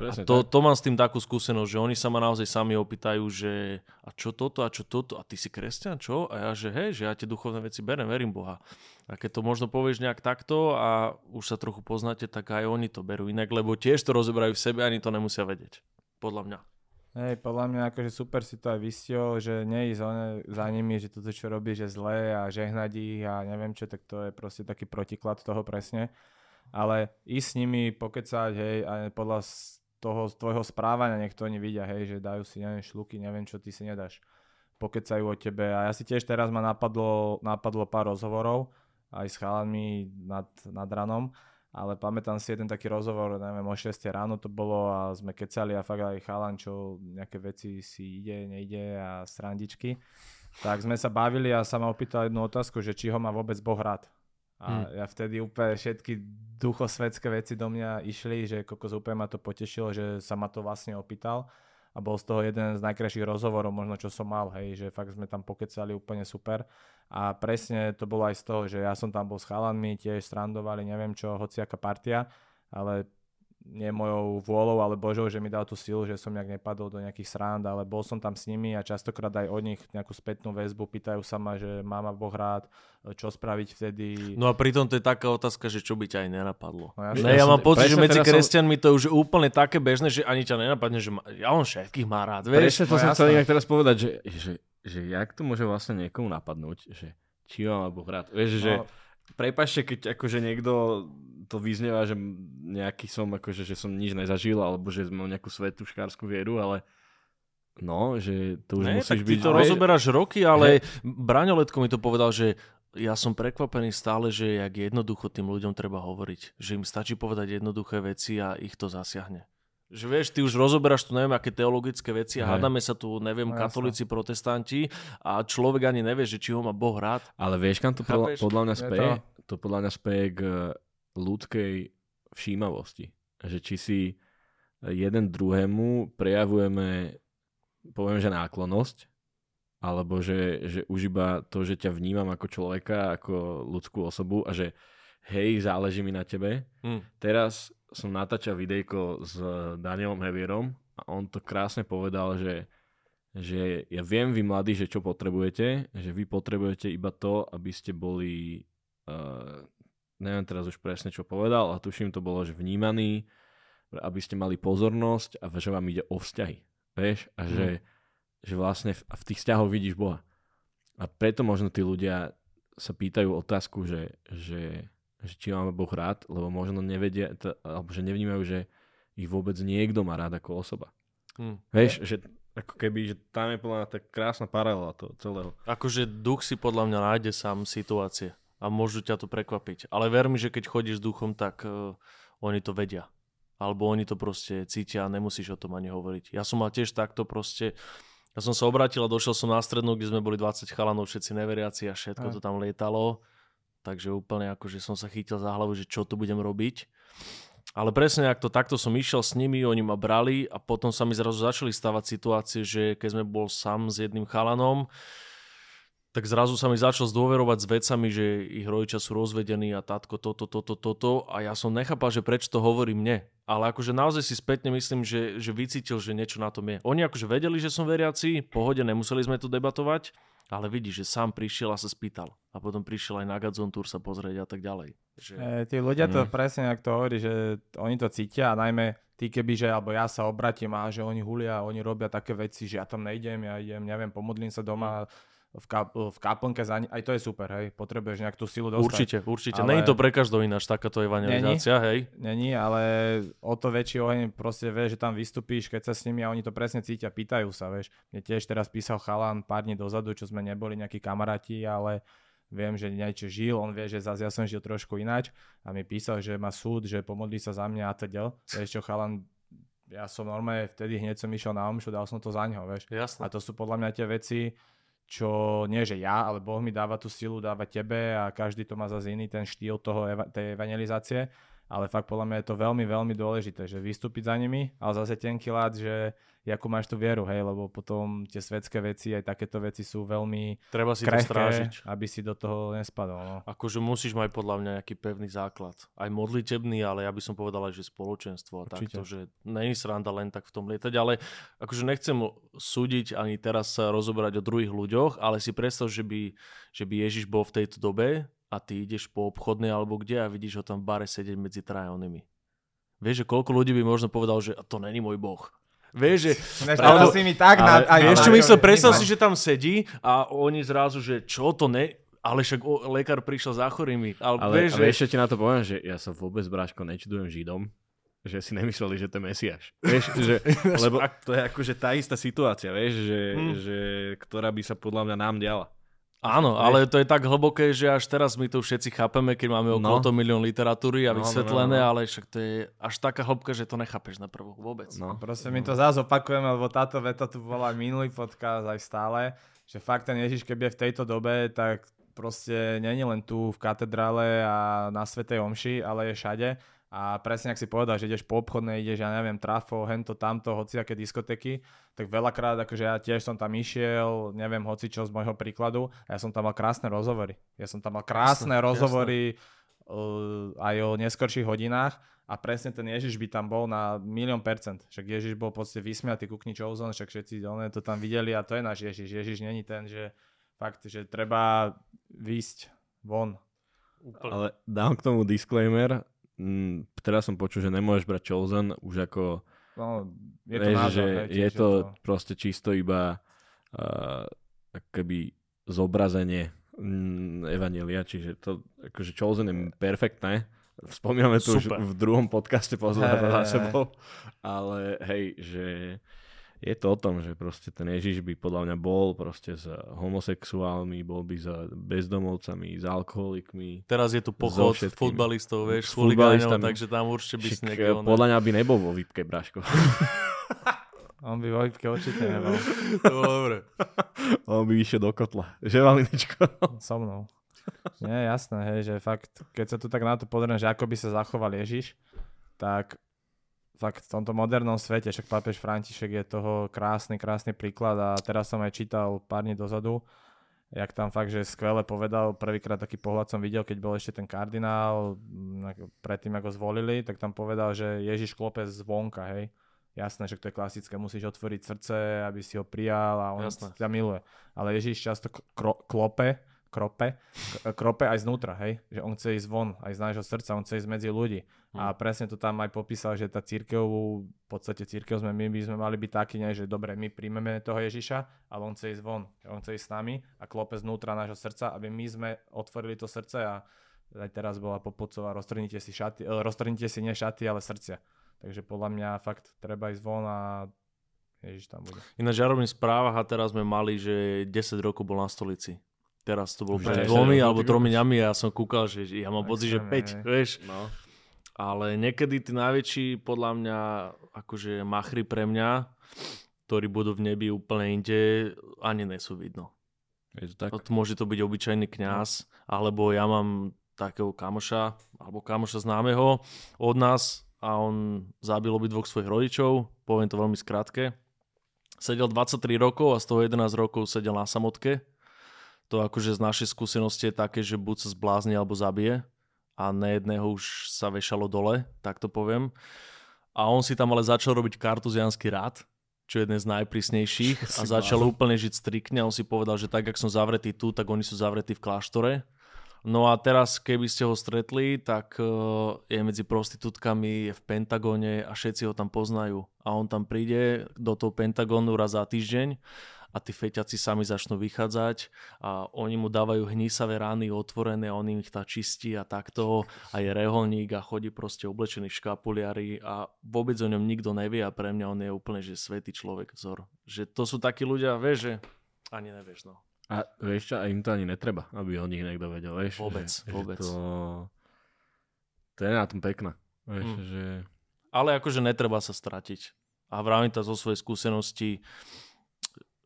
Presne, a to, to mám s tým takú skúsenosť, že oni sa ma naozaj sami opýtajú, že a čo toto a čo toto a ty si kresťan, čo? A ja, že hej, že ja tie duchovné veci berem, verím Boha. A keď to možno povieš nejak takto a už sa trochu poznáte, tak aj oni to berú inak, lebo tiež to rozeberajú v sebe, ani to nemusia vedieť. Podľa mňa. Hej, podľa mňa akože super si to aj vystihol, že neísť za nimi, že toto čo robíš je zlé a žehnať ich a neviem čo, tak to je proste taký protiklad toho presne. Ale ísť s nimi, pokecať, hej, a podľa toho tvojho správania nech to oni vidia, hej, že dajú si, neviem, šluky, neviem, čo ty si nedáš. Pokecajú o tebe a ja si tiež teraz ma napadlo, napadlo pár rozhovorov aj s chalami nad, nad ranom, ale pamätám si jeden taký rozhovor, neviem, o 6 ráno to bolo a sme kecali a fakt aj chalan, čo nejaké veci si ide, nejde a srandičky. Tak sme sa bavili a sa ma opýtal jednu otázku, že či ho má vôbec Boh rád. A hmm. ja vtedy úplne všetky duchosvetské veci do mňa išli, že kokos úplne ma to potešilo, že sa ma to vlastne opýtal a bol z toho jeden z najkrajších rozhovorov možno, čo som mal, hej, že fakt sme tam pokecali úplne super a presne to bolo aj z toho, že ja som tam bol s chalanmi, tiež strandovali, neviem čo, hociaká partia, ale nie mojou vôľou, ale Božou, že mi dal tú silu, že som nejak nepadol do nejakých srand, ale bol som tam s nimi a častokrát aj od nich nejakú spätnú väzbu, pýtajú sa ma, že mám Boh rád, čo spraviť vtedy. No a pritom to je taká otázka, že čo by ťa aj nenapadlo. No, ja, ne, ja, ja mám pocit, že medzi kresťanmi som... to je už úplne také bežné, že ani ťa nenapadne, že ma, ja on všetkých má rád. Vieš? Prečo to no, som chcel inak teraz povedať, že, že, že jak to môže vlastne niekomu napadnúť, že či ho má Boh rád. Vieš, no, že prepašte, keď akože niekto to vyznieva, že nejaký som, akože, že som nič nezažil, alebo že mám nejakú svetú škárskú vieru, ale no, že to už ne, musíš tak byť... ty to rozoberáš roky, ale Braňo Letko mi to povedal, že ja som prekvapený stále, že jak jednoducho tým ľuďom treba hovoriť. Že im stačí povedať jednoduché veci a ich to zasiahne. Že vieš, ty už rozoberáš tu neviem aké teologické veci a hádame sa tu, neviem, No, katolíci, protestanti a človek ani nevie, že či ho má Boh rád. Ale vieš, kam to podľa, podľa mňa Je speje? To? to podľa mňa speje k ľudskej všímavosti. Že či si jeden druhému prejavujeme, poviem, že náklonosť, alebo že, že už iba to, že ťa vnímam ako človeka, ako ľudskú osobu a že hej, záleží mi na tebe. Hm. Teraz som natáčal videjko s Danielom Hevierom a on to krásne povedal, že, že ja viem vy mladí, že čo potrebujete, že vy potrebujete iba to, aby ste boli, uh, neviem teraz už presne čo povedal, ale tuším to bolo, že vnímaní, aby ste mali pozornosť a že vám ide o vzťahy. Vieš? A že, že vlastne v, v tých vzťahoch vidíš Boha. A preto možno tí ľudia sa pýtajú otázku, že, že že či máme Boh rád, lebo možno nevedia, t- alebo že nevnímajú, že ich vôbec niekto má rád ako osoba. Hm. Vieš, že ako keby, že tam je podľa mňa tak krásna paralela toho celého. Akože duch si podľa mňa nájde sám situácie a môžu ťa to prekvapiť. Ale ver mi, že keď chodíš s duchom, tak uh, oni to vedia. Alebo oni to proste cítia a nemusíš o tom ani hovoriť. Ja som mal tiež takto proste, ja som sa obrátil a došiel som na strednú, kde sme boli 20 chalanov, všetci neveriaci a všetko Aj. to tam lietalo. Takže úplne akože som sa chytil za hlavu, že čo tu budem robiť. Ale presne ak to takto som išiel s nimi, oni ma brali a potom sa mi zrazu začali stávať situácie, že keď sme bol sám s jedným chalanom, tak zrazu sa mi začal zdôverovať s vecami, že ich rodičia sú rozvedení a tátko toto, toto, toto a ja som nechápal, že prečo to hovorí mne. Ale akože naozaj si spätne myslím, že, že vycítil, že niečo na tom je. Oni akože vedeli, že som veriaci, pohode, nemuseli sme tu debatovať, ale vidíš, že sám prišiel a sa spýtal. A potom prišiel aj na Gadzon Tour sa pozrieť a tak ďalej. Že... E, tí ľudia to Mm. presne, ak to hovorí, že oni to cítia a najmä ty keby, že alebo ja sa obratím a že oni hulia, oni robia také veci, že ja tam nejdem, ja idem, neviem, pomodlím sa doma v, kap, v kaplnke za aj to je super, hej, potrebuješ nejak tú silu dostať. Určite, určite. Ale-. Není to pre každého ináč takáto evangelizácia, hej? Není, ale o to väčší oheň proste vieš, že tam vystupíš, keď sa s nimi a oni to presne cítia, pýtajú sa, vieš. Mne tiež teraz písal chalan pár dní dozadu, čo sme neboli nejakí kamaráti, ale viem, že niečo žil, on vie, že zase ja som žil trošku ináč a mi písal, že má súd, že pomodlí sa za mňa a teda. Vieš čo, chalan, ja som normálne vtedy hneď som išiel na omšu, dal som to za ňo, vieš. Jasné. A to sú podľa mňa tie veci, čo nie že ja, ale Boh mi dáva tú silu, dáva tebe a každý to má zase iný ten štýl toho, tej evangelizácie, ale fakt podľa mňa je to veľmi, veľmi dôležité, že vystúpiť za nimi, ale zase tenký lát, že akú máš tú vieru, hej, lebo potom tie svetské veci, aj takéto veci sú veľmi Treba si to krehké, strážiť. aby si do toho nespadol. No. Akože musíš mať podľa mňa nejaký pevný základ. Aj modlitebný, ale ja by som povedal aj, že spoločenstvo a Určite. takto, že není sranda len tak v tom lietať, ale akože nechcem súdiť ani teraz sa rozoberať o druhých ľuďoch, ale si predstav, že by, že by Ježiš bol v tejto dobe a ty ideš po obchodnej alebo kde a vidíš ho tam v bare sedieť medzi trajonými. Vieš, že koľko ľudí by možno povedal, že to není môj boh. Vieš, že Než Ale- to si mi tak ale- na, aj Vieš, čo myslel? Predstav si, že tam sedí a oni zrazu, že čo to ne... Ale však o, lekár prišiel za chorými. Ale, Ale, vieš, ale že... ešte ti na to poviem, že ja sa vôbec, Bráško, nečudujem Židom, že si nemysleli, že to je Mesiáš. Vieš, že, lebo to je akože tá istá situácia, vieš, že, Hmm. že, ktorá by sa podľa mňa nám diala. Áno, ale to je tak hlboké, že až teraz my to všetci chápeme, keď máme okolo No. toho milión literatúry a No, no, no, vysvetlené, no. ale však to je až taká hĺbka, že to nechápeš na prvú vôbec. No. Proste my to zás opakujeme, lebo táto veta tu bola aj minulý podcast aj stále, že fakt ten Ježiš, keby je v tejto dobe, tak proste není len tu v katedrále a na Svetej Omši, ale je všade. A presne ak si povedal, že ideš po obchodnej, ideš, ja neviem, trafo, hento, tamto, hociaké diskotéky, tak veľakrát, akože ja tiež som tam išiel, neviem, hoci čo z môjho príkladu, ja som tam mal krásne rozhovory. Ja som tam mal krásne Jasné, rozhovory uh, aj o neskorších hodinách a presne ten Ježiš by tam bol na milión percent. Však Ježiš bol v podstate vysmiatý, kukni Chosen, však všetci one to tam videli a to je náš Ježiš. Ježiš není ten, že fakt, že treba výjsť von. Úplne. Ale dám k tomu disclaimer, mm, teraz som počul, že nemôžeš brať Chosen už ako, No, je to vieš, názor, že hej, je tiež to proste čisto iba uh, keby zobrazenie mm, Evanelia, čiže to akože Chosen je perfektné. Spomíname to už Super. v druhom podcaste pozerať Hej, za sebou, ale hej, že je to o tom, že proste ten Ježiš by podľa mňa bol proste s homosexuálmi, bol by s bezdomovcami, s alkoholikmi. Teraz je tu pochod futbalistov, vieš, s futbalistami, takže tam určite by si niekto... Podľa mňa by nebol vo výpke, Braško. On by vo výpke určite nebol. Dobre. On by išiel do kotla. Že, Valinečko? So mnou. Nie, jasné, hej, že fakt, keď sa tu tak na to pozriem, že ako by sa zachoval Ježiš, tak fakt v tomto modernom svete, však pápež František je toho krásny, krásny príklad a teraz som aj čítal pár dní dozadu, jak tam fakt, že skvele povedal, prvýkrát taký pohľad som videl, keď bol ešte ten kardinál, predtým ako zvolili, tak tam povedal, že Ježiš klope zvonka, hej. Jasné, že to je klasické, musíš otvoriť srdce, aby si ho prijal a on Jasné. ťa miluje. Ale Ježiš často kro- klope krope, krope aj znútra, hej? Že on chce ísť von, aj z nášho srdca, on chce ísť medzi ľudí. Hmm. A presne to tam aj popísal, že tá církev, v podstate církev sme, my by sme mali byť takí, ne, že dobre, my príjmeme toho Ježiša, ale on chce ísť von, on chce ísť s nami a klope znútra nášho srdca, aby my sme otvorili to srdce a aj teraz bola Popocová, roztrhnite si šaty, eh, roztrhnite si nie šaty, ale srdcia. Takže podľa mňa fakt treba ísť von a Ježiš tam bude. Ináč ja robím správach a teraz sme mali, že 10 rokov bol na stolici. Teraz to bolo pred dvomi alebo tromi dňami a ja som kúkal, že ja mám pocit, že 5, vieš. No. Ale niekedy tí najväčší, podľa mňa, akože machry pre mňa, ktorí budú v nebi úplne inde, ani nesú vidno. Je to tak? Môže to byť obyčajný kňaz, alebo ja mám takého kamoša, alebo kamoša známeho od nás a on zabil dvoch svojich rodičov, poviem to veľmi skrátke. Sedel 23 rokov a z toho 11 rokov sedel na samotke to akože z našej skúsenosti je také, že buď sa zblázni alebo zabije a nejedného už sa vešalo dole, tak to poviem. A on si tam ale začal robiť kartuzianský rád, čo je jeden z najprísnejších a začal úplne žiť striktne a on si povedal, že tak, ak som zavretý tu, tak oni sú zavretí v kláštore. No a teraz, keby ste ho stretli, tak eh, je medzi prostitútkami, je v Pentagóne a všetci ho tam poznajú. A on tam príde do toho Pentagónu raz za týždeň a tí feťaci sami začnú vychádzať a oni mu dávajú hnísavé rány otvorené on im ich tá čistí a takto a je reholník a chodí proste oblečený v škapuliari a vôbec o ňom nikto nevie a pre mňa on je úplne že svetý človek vzor. Že to sú takí ľudia, vieš, že ani nevieš, no. A vieš čo, a im to ani netreba, aby o nich niekto vedel, vieš. Vôbec, že, vôbec. Že to, to je na tom pekné, vieš, mm. že... Ale akože netreba sa stratiť. A vravím to zo svojej skúsenosti,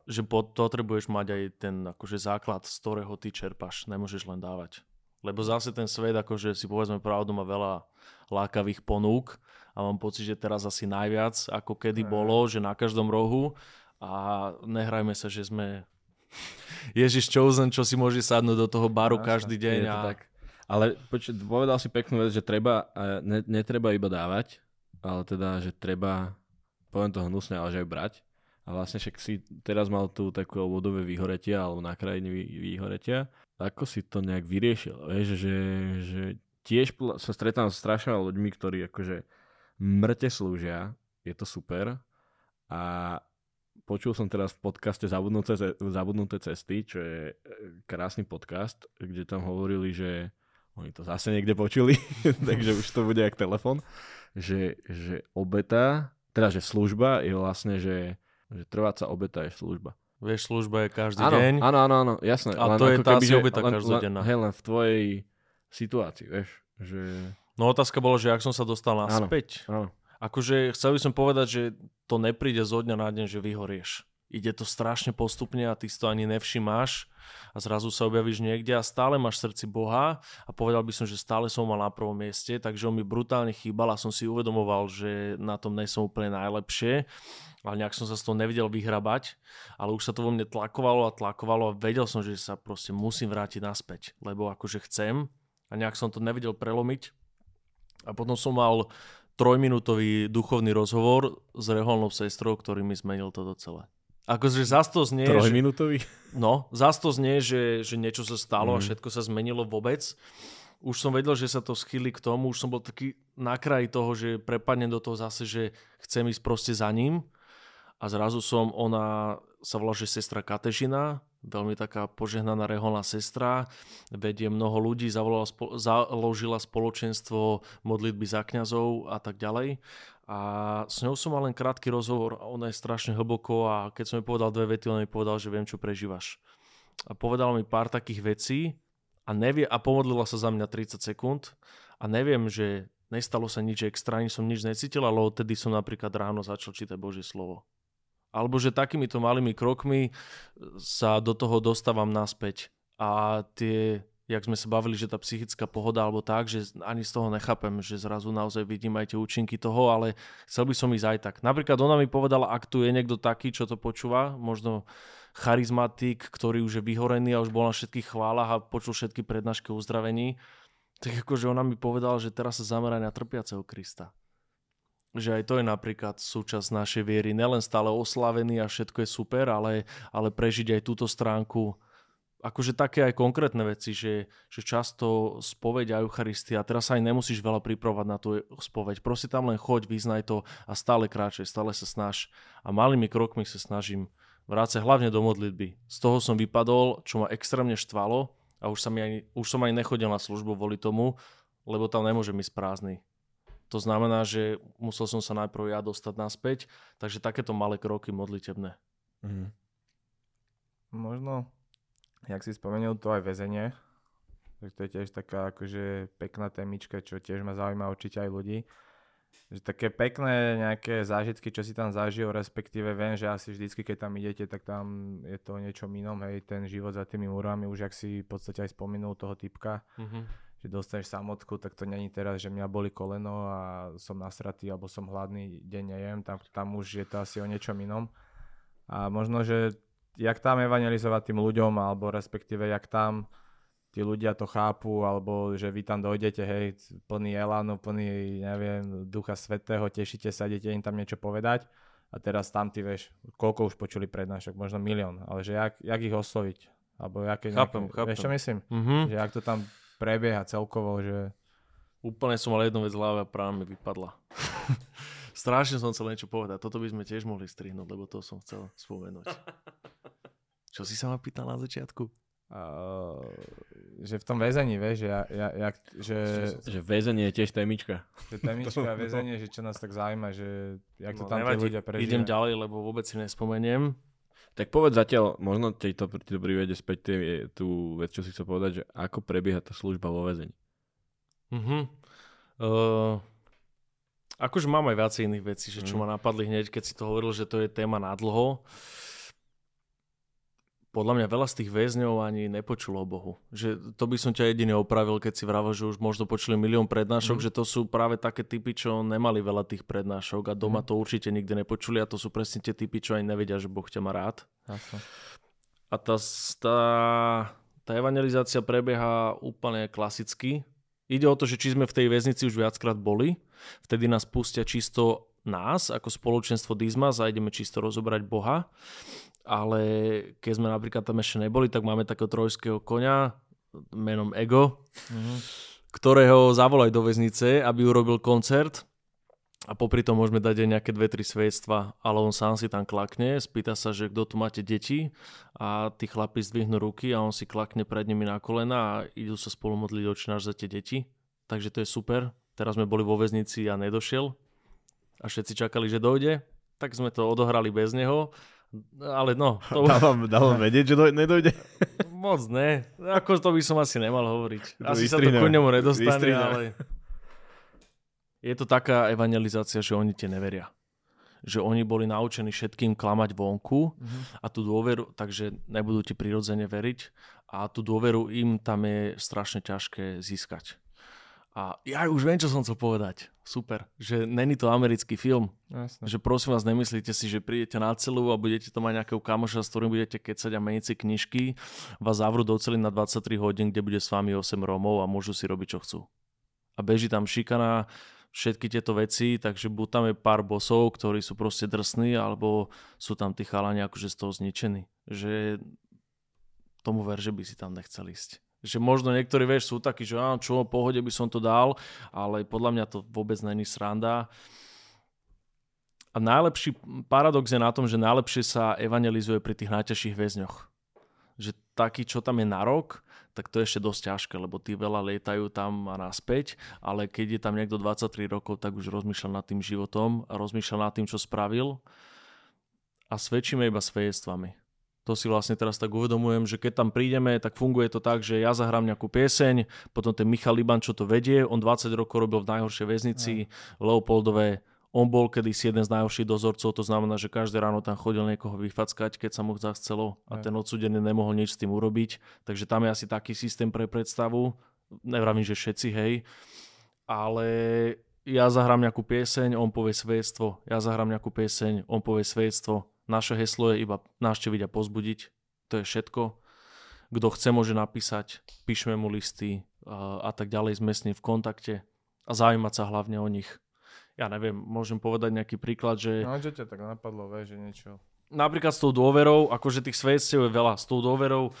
že potrebuješ mať aj ten akože základ, z ktorého ty čerpaš. Nemôžeš len dávať. Lebo zase ten svet, akože si povedzme pravdu, má veľa lákavých ponúk a mám pocit, že teraz asi najviac, ako kedy bolo, že na každom rohu a nehrajme sa, že sme Ježiš Chosen, čo si môže sadnúť do toho baru no, každý deň. A... tak. Ale poč- povedal si peknú vec, že treba, ne, netreba iba dávať, ale teda, že treba, poviem to hnusne, ale že aj brať. A vlastne však si teraz mal tu takú vodové vyhoretia alebo na krajine vyhoretia. Ako si to nejak vyriešil? Vieš, že, že tiež sa stretám s strašne ľuďmi, ktorí akože mŕte slúžia, je to super. A počul som teraz v podcaste Zabudnuté, Zabudnuté cesty, čo je e, krásny podcast, kde tam hovorili, že oni to zase niekde počuli, takže už to bude jak telefon, že, že obeta, teda že služba je vlastne, že že trváca obeta je služba. Vieš, služba je každý áno, deň. Áno, áno, áno, jasné. A len to je tá keby, obeta každodenná. Hej, len v tvojej situácii, vieš. Že... No otázka bola, že ak som sa dostal naspäť. Áno, áno. Akože chcel by som povedať, že to nepríde zo dňa na deň, že vyhorieš ide to strašne postupne a ty si to ani nevšimáš a zrazu sa objavíš niekde a stále máš srdci Boha a povedal by som, že stále som mal na prvom mieste, takže on mi brutálne chýbal a som si uvedomoval, že na tom nejsem úplne najlepšie, ale nejak som sa z toho nevedel vyhrabať, ale už sa to vo mne tlakovalo a tlakovalo a vedel som, že sa proste musím vrátiť naspäť, lebo akože chcem. A nejak som to nevedel prelomiť. A potom som mal trojminútový duchovný rozhovor s reholnou sestrou, ktorý mi zmenil toto celé. Akože zás to znie... Trojminútový? Že, no, zás to znie, že, že niečo sa stalo mm. a mhm. všetko sa zmenilo vôbec. Už som vedel, že sa to schýli k tomu, už som bol taký na kraji toho, že prepadnem do toho zase, že chcem ísť proste za ním. A zrazu som, ona sa volá, že sestra Katežina, veľmi taká požehnaná reholná sestra, vedie mnoho ľudí, zavolala, založila spoločenstvo modlitby za kňazov a tak ďalej. A s ňou som mal len krátky rozhovor a ona je strašne hlboko a keď som jej povedal dve vety, on mi povedal, že viem, čo prežívaš. A povedala mi pár takých vecí a, nevie, a pomodlila sa za mňa 30 sekúnd a neviem, že nestalo sa nič extra, ani som nič necítil, ale odtedy som napríklad ráno začal čítať Božie slovo. Alebo že takýmito malými krokmi sa do toho dostávam naspäť. A tie jak sme sa bavili, že tá psychická pohoda alebo tak, že ani z toho nechápem, že zrazu naozaj vidím aj tie účinky toho, ale chcel by som ísť aj tak. Napríklad ona mi povedala, ak tu je niekto taký, čo to počúva, možno charizmatik, ktorý už je vyhorený a už bol na všetkých chválach a počul všetky prednášky o uzdravení, tak akože ona mi povedala, že teraz sa zamerá na trpiaceho Krista. Že aj to je napríklad súčasť našej viery. Nelen stále oslavený a všetko je super, ale, ale prežiť aj túto stránku akože také aj konkrétne veci, že, že často spoveď a Eucharistia, teraz sa aj nemusíš veľa pripravovať na tú spoveď, proste tam len choď, vyznaj to a stále kráčaj, stále sa snaž a malými krokmi sa snažím vrácať hlavne do modlitby. Z toho som vypadol, čo ma extrémne štvalo a už, sa mi aj, už som aj nechodil na službu kvôli tomu, lebo tam nemôžem ísť prázdny. To znamená, že musel som sa najprv ja dostať naspäť, takže takéto malé kroky modlitebné. Mm. Možno jak si spomenul, to aj väzenie. To je tiež taká akože pekná témička, čo tiež ma zaujíma určite aj ľudí. Že také pekné nejaké zážitky, čo si tam zažil, respektíve viem, že asi vždycky, keď tam idete, tak tam je to niečo inom, hej, ten život za tými múrami, už ak si v podstate aj spomenul toho typka, mm-hmm. že dostaneš samotku, tak to není teraz, že mňa boli koleno a som nasratý alebo som hladný, deň nejem, tam, tam už je to asi o niečom inom. A možno, že jak tam evangelizovať tým ľuďom, alebo respektíve jak tam tí ľudia to chápu, alebo že vy tam dojdete, hej, plný elánu, plný, neviem, ducha svetého, tešíte sa, idete im tam niečo povedať a teraz tam ty vieš, koľko už počuli prednášok, možno milión, ale že jak, jak ich osloviť, alebo jaké chápem, nejaké, chápem. vieš čo myslím, mm-hmm. že jak to tam prebieha celkovo, že... Úplne som mal jednu vec v hlave a práve mi vypadla. Strašne som chcel niečo povedať, toto by sme tiež mohli strihnúť, lebo to som chcel spomenúť. Čo si sa ma pýtal na začiatku? Uh, že v tom väzení, vieš, že, ja, ja, ja, že... Že väzenie je tiež témička. Že témička a väzenie, že čo nás tak zaujíma, že jak to no, tam nevadí, tí ľudia prežívajú. Idem ďalej, lebo vôbec si nespomeniem. Tak povedz zatiaľ, možno ti to, ti to privede späť tie, tú vec, čo si chcel povedať, že ako prebieha tá služba vo väzení. Uh-huh. Uh, akože mám aj viacej iných vecí, že čo uh-huh. ma napadli hneď, keď si to hovoril, že to je téma na dlho. Uh, podľa mňa veľa z tých väzňov ani nepočulo o Bohu. Že to by som ťa jedine opravil, keď si vravel, že už možno počuli milión prednášok, mm. že to sú práve také typy, čo nemali veľa tých prednášok a doma mm. to určite nikdy nepočuli a to sú presne tie typy, čo ani nevedia, že Boh ťa má rád. Jasne. A tá, tá, tá evangelizácia prebieha úplne klasicky. Ide o to, že či sme v tej väznici už viackrát boli, vtedy nás pustia čisto nás ako spoločenstvo Dizmas a ideme čisto rozobrať Boha ale keď sme napríklad tam ešte neboli, tak máme takého trojského konia menom Ego, mm-hmm. ktorého zavolaj do väznice, aby urobil koncert a popri tom môžeme dať aj nejaké dve, tri svedstva, ale on sám si tam klakne, spýta sa, že kto tu máte deti a tí chlapi zdvihnú ruky a on si klakne pred nimi na kolena a idú sa spolu modliť očináš za tie deti. Takže to je super. Teraz sme boli vo väznici a nedošiel a všetci čakali, že dojde, tak sme to odohrali bez neho ale no. To... Dávam, dávam vedieť, že doj- nedojde? Moc ne. Ako to by som asi nemal hovoriť. Asi sa to ku nemu nedostane, ale... Je to taká evangelizácia, že oni tie neveria. Že oni boli naučení všetkým klamať vonku mm-hmm. a tú dôveru, takže nebudú ti prirodzene veriť a tú dôveru im tam je strašne ťažké získať. A ja už viem, čo som chcel povedať. Super. Že není to americký film. Jasne. Že prosím vás, nemyslíte si, že prídete na celú a budete to mať nejakého kamoša, s ktorým budete kecať a meniť si knižky, vás zavrú do cely na 23 hodín, kde bude s vami 8 Rómov a môžu si robiť, čo chcú. A beží tam šikana, všetky tieto veci, takže buď tam je pár bosov, ktorí sú proste drsní, alebo sú tam tí chalani akože z toho zničení. Že tomu ver, že by si tam nechcel ísť. Že možno niektorí, vieš, sú takí, že áno, čo, pohode by som to dal, ale podľa mňa to vôbec není sranda. A najlepší paradox je na tom, že najlepšie sa evangelizuje pri tých najťažších väzňoch. Že taký, čo tam je na rok, tak to je ešte dosť ťažké, lebo tí veľa lietajú tam a naspäť, ale keď je tam niekto 23 rokov, tak už rozmýšľa nad tým životom a rozmýšľa nad tým, čo spravil a svedčíme iba svedectvami. To si vlastne teraz tak uvedomujem, že keď tam prídeme, tak funguje to tak, že ja zahrám nejakú pieseň, potom ten Michal Liban, čo to vedie, on 20 rokov robil v najhoršej väznici, no. Leopoldové, on bol kedysi jeden z najhorších dozorcov, to znamená, že každé ráno tam chodil niekoho vyfackať, keď sa mu zachcelo a ten odsudený nemohol nič s tým urobiť. Takže tam je asi taký systém pre predstavu. Nevravím, že všetci, hej. Ale ja zahrám nejakú pieseň, on povie svedectvo. Ja zahrám nejakú pieseň, on povie svedectvo. Naše heslo je iba návšteviť a pozbudiť. To je všetko. Kto chce, môže napísať, píšme mu listy a, tak ďalej. Sme s ním v kontakte a zaujímať sa hlavne o nich ja neviem, môžem povedať nejaký príklad, že... No, čo ťa tak napadlo, vie, že niečo... Napríklad s tou dôverou, akože tých svedectiev je veľa, s tou dôverou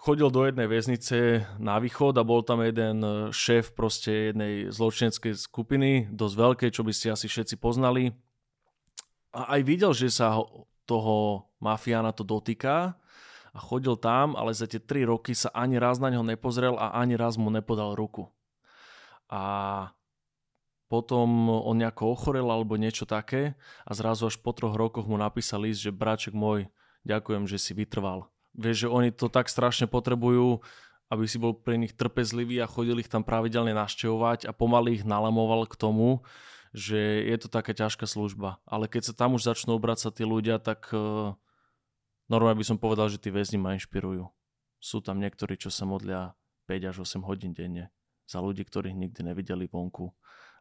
chodil do jednej väznice na východ a bol tam jeden šéf proste jednej zločineckej skupiny, dosť veľkej, čo by ste asi všetci poznali. A aj videl, že sa toho mafiána to dotýka a chodil tam, ale za tie tri roky sa ani raz na neho nepozrel a ani raz mu nepodal ruku. A potom on nejako ochorel alebo niečo také a zrazu až po troch rokoch mu napísal list, že braček môj, ďakujem, že si vytrval. Vieš, že oni to tak strašne potrebujú, aby si bol pre nich trpezlivý a chodili ich tam pravidelne naštevovať a pomaly ich nalamoval k tomu, že je to taká ťažká služba. Ale keď sa tam už začnú obracať tí ľudia, tak uh, normálne by som povedal, že tí väzni ma inšpirujú. Sú tam niektorí, čo sa modlia 5 až 8 hodín denne za ľudí, ktorých nikdy nevideli vonku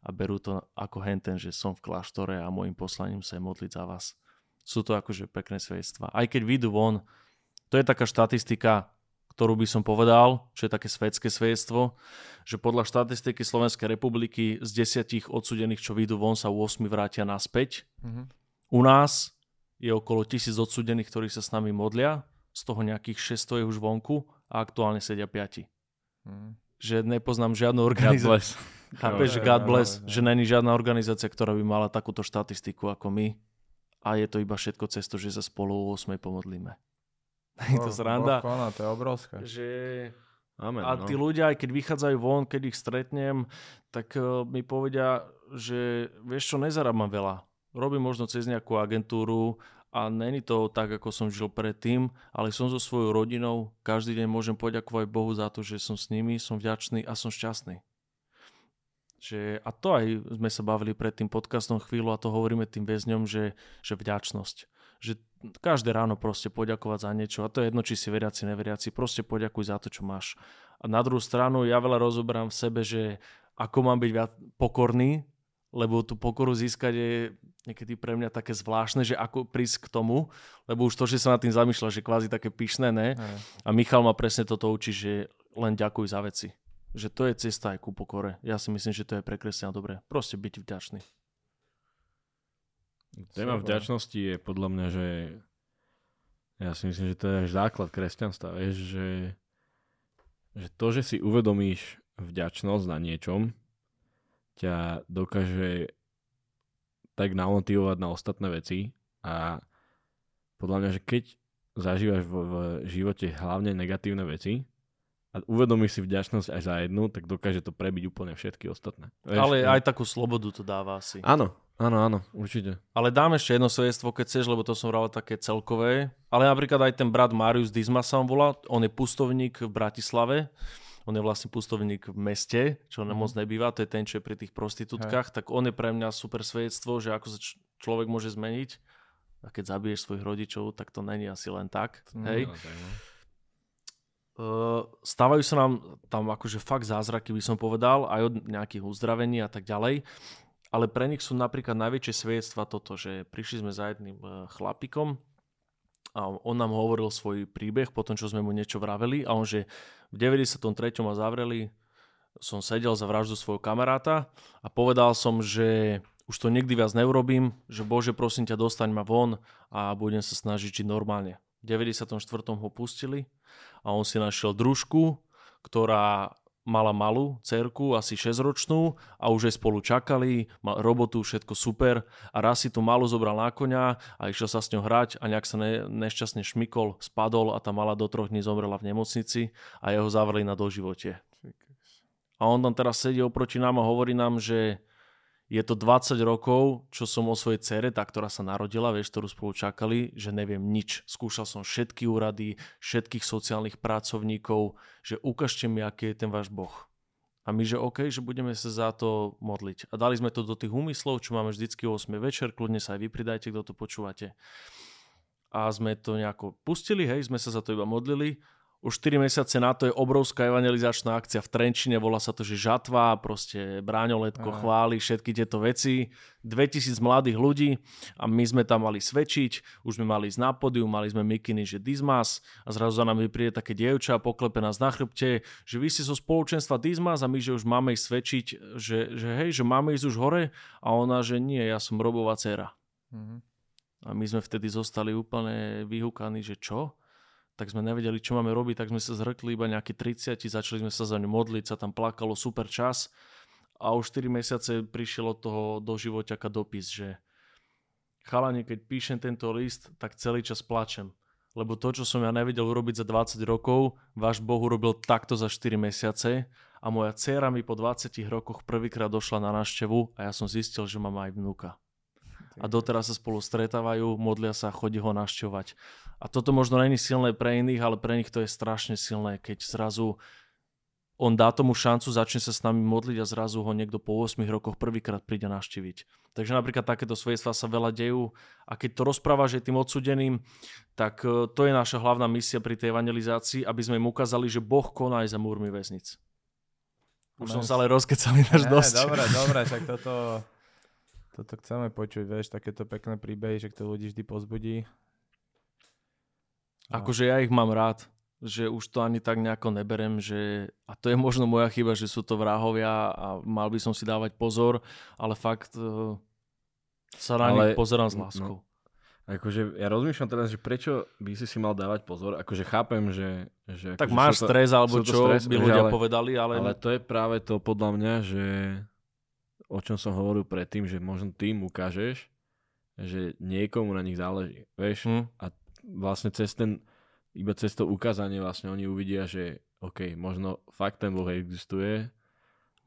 a berú to ako henten, že som v kláštore a môjim poslaním sa je modliť za vás. Sú to akože pekné svedectvá. Aj keď vyjdú von, to je taká štatistika, ktorú by som povedal, čo je také svetské svedectvo, že podľa štatistiky Slovenskej republiky z desiatich odsudených, čo vyjdú von, sa 8 vrátia naspäť. Mm-hmm. U nás je okolo tisíc odsudených, ktorí sa s nami modlia, z toho nejakých 600 je už vonku a aktuálne sedia 5. Mm. Že nepoznám žiadnu organizáciu. Chápeš, God bless, že není žiadna organizácia, ktorá by mala takúto štatistiku ako my a je to iba všetko cez to, že sa spolu o 8 pomodlíme. Je to sranda. Koná, to je obrovské. Že... Amen, a tí no. ľudia, aj keď vychádzajú von, keď ich stretnem, tak uh, mi povedia, že vieš čo, nezarábam veľa. Robím možno cez nejakú agentúru a není to tak, ako som žil predtým, ale som so svojou rodinou, každý deň môžem poďakovať Bohu za to, že som s nimi, som vďačný a som šťastný. Že, a to aj sme sa bavili pred tým podcastom chvíľu a to hovoríme tým väzňom, že, že vďačnosť. Že každé ráno proste poďakovať za niečo a to je jedno, či si veriaci, neveriaci, proste poďakuj za to, čo máš. A na druhú stranu ja veľa rozoberám v sebe, že ako mám byť viac pokorný, lebo tú pokoru získať je niekedy pre mňa také zvláštne, že ako prísť k tomu, lebo už to, že sa nad tým zamýšľa, že kvázi také pyšné, ne? A Michal ma presne toto učí, že len ďakuj za veci že to je cesta aj ku pokore. Ja si myslím, že to je pre kresťana dobré. Proste byť vďačný. Téma vďačnosti je podľa mňa, že ja si myslím, že to je základ kresťanstva. Vieš, že, že to, že si uvedomíš vďačnosť na niečom, ťa dokáže tak namotivovať na ostatné veci a podľa mňa, že keď zažívaš v, v živote hlavne negatívne veci, a uvedomíš si vďačnosť aj za jednu, tak dokáže to prebiť úplne všetky ostatné. Vieš, Ale no? aj takú slobodu to dáva asi. Áno, áno, áno, určite. Ale dám ešte jedno svedectvo, keď chceš, lebo to som vral také celkové. Ale napríklad aj ten brat Marius Dizma sa on volá, on je pustovník v Bratislave. On je vlastne pustovník v meste, čo mm. moc nebýva, to je ten, čo je pri tých prostitútkach, tak on je pre mňa super svedectvo, že ako sa č- človek môže zmeniť. A keď zabiješ svojich rodičov, tak to není asi len tak. Mm, hej. Tak, no. Uh, stávajú sa nám tam akože fakt zázraky, by som povedal, aj od nejakých uzdravení a tak ďalej. Ale pre nich sú napríklad najväčšie svedectva toto, že prišli sme za jedným uh, chlapikom a on nám hovoril svoj príbeh po tom, čo sme mu niečo vraveli a on, že v 93. ma zavreli, som sedel za vraždu svojho kamaráta a povedal som, že už to nikdy viac neurobím, že Bože prosím ťa dostaň ma von a budem sa snažiť žiť normálne. V 94. ho pustili a on si našiel družku, ktorá mala malú cerku, asi 6-ročnú a už aj spolu čakali, robotu, všetko super a raz si tú malú zobral na konia a išiel sa s ňou hrať a nejak sa ne, nešťastne šmykol, spadol a tá mala do troch dní zomrela v nemocnici a jeho zavreli na doživote. A on tam teraz sedí oproti nám a hovorí nám, že je to 20 rokov, čo som o svojej cere, tá, ktorá sa narodila, vieš, ktorú spolu čakali, že neviem nič. Skúšal som všetky úrady, všetkých sociálnych pracovníkov, že ukážte mi, aký je ten váš Boh. A my, že OK, že budeme sa za to modliť. A dali sme to do tých úmyslov, čo máme vždycky o 8 večer, kľudne sa aj vypridajte, kto to počúvate. A sme to nejako pustili, hej, sme sa za to iba modlili už 4 mesiace na to je obrovská evangelizačná akcia v Trenčine, volá sa to, že žatva, proste bráňoletko, Aha. chváli, všetky tieto veci. 2000 mladých ľudí a my sme tam mali svedčiť, už sme mali ísť na podium, mali sme mikiny, že Dizmas a zrazu za nami príde také dievča a poklepe nás na chrbte, že vy ste zo spoločenstva Dizmas a my, že už máme ísť svedčiť, že, že hej, že máme ísť už hore a ona, že nie, ja som Robová dcera. Mhm. A my sme vtedy zostali úplne vyhúkaní, že čo? Tak sme nevedeli, čo máme robiť, tak sme sa zhrkli iba nejakí 30, začali sme sa za ňu modliť, sa tam plakalo super čas a už 4 mesiace prišiel od toho do živoťaka dopis, že chalani, keď píšem tento list, tak celý čas plačem. Lebo to, čo som ja nevedel urobiť za 20 rokov, váš Boh urobil takto za 4 mesiace a moja dcéra mi po 20 rokoch prvýkrát došla na návštevu a ja som zistil, že mám aj vnúka a doteraz sa spolu stretávajú, modlia sa, chodí ho našťovať. A toto možno není silné pre iných, ale pre nich to je strašne silné, keď zrazu on dá tomu šancu, začne sa s nami modliť a zrazu ho niekto po 8 rokoch prvýkrát príde naštíviť. Takže napríklad takéto svedectvá sa veľa dejú a keď to rozpráva, že tým odsudeným, tak e, to je naša hlavná misia pri tej evangelizácii, aby sme im ukázali, že Boh koná aj za múrmi väznic. Už som sa ale rozkecali až dosť. Dobre, dobre, však toto toto chceme počuť, vieš, takéto pekné príbehy, že to ľudí vždy pozbudí. A... Akože ja ich mám rád, že už to ani tak nejako neberem, že a to je možno moja chyba, že sú to vrahovia a mal by som si dávať pozor, ale fakt uh, sa na ale, nich pozerám s no, láskou. No. Akože ja rozmýšľam teraz, že prečo by si si mal dávať pozor. Akože chápem, že... že tak akože máš to, stres alebo čo stres, by ľudia ale, povedali, ale... Ale to je práve to podľa mňa, že o čom som hovoril predtým, že možno tým ukážeš, že niekomu na nich záleží. Vieš? Hmm. A vlastne cez ten, iba cez to ukázanie vlastne oni uvidia, že OK, možno fakt ten Boh existuje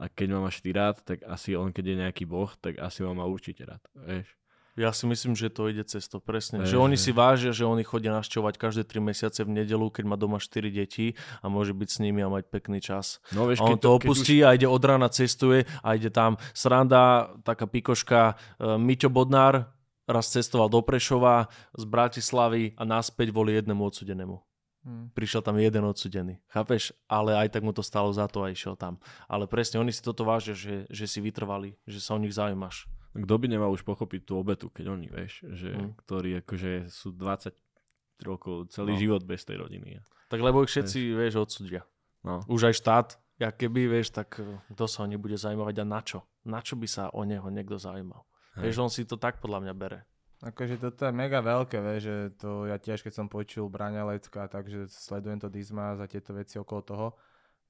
a keď ma máš ty rád, tak asi on, keď je nejaký Boh, tak asi ma má určite rád. Vieš? Ja si myslím, že to ide cez to presne. že oni si vážia, že oni chodia našťovať každé 3 mesiace v nedelu, keď má doma 4 deti a môže byť s nimi a mať pekný čas. No, vieš, a on to, to opustí už... a ide od rána, cestuje a ide tam sranda, taká pikoška, uh, Miťo Bodnár raz cestoval do Prešova z Bratislavy a naspäť boli jednému odsudenému. Hmm. Prišiel tam jeden odsudený, chápeš? Ale aj tak mu to stalo za to a išiel tam. Ale presne, oni si toto vážia, že, že si vytrvali, že sa o nich zaujímaš kto by nemal už pochopiť tú obetu, keď oni, vieš, že, mm. ktorí akože sú 20 rokov, celý no. život bez tej rodiny. Tak lebo ich všetci, vieš, vieš odsudia. No. Už aj štát, ja keby, vieš, tak eh, kto sa o ne bude zaujímavať a na čo? Na čo by sa o neho niekto zaujímal? Hej. Vieš, on si to tak podľa mňa bere. Akože toto je mega veľké, vieš, že to ja tiež, keď som počul Braňa Lecka, takže sledujem to Dizma za tieto veci okolo toho,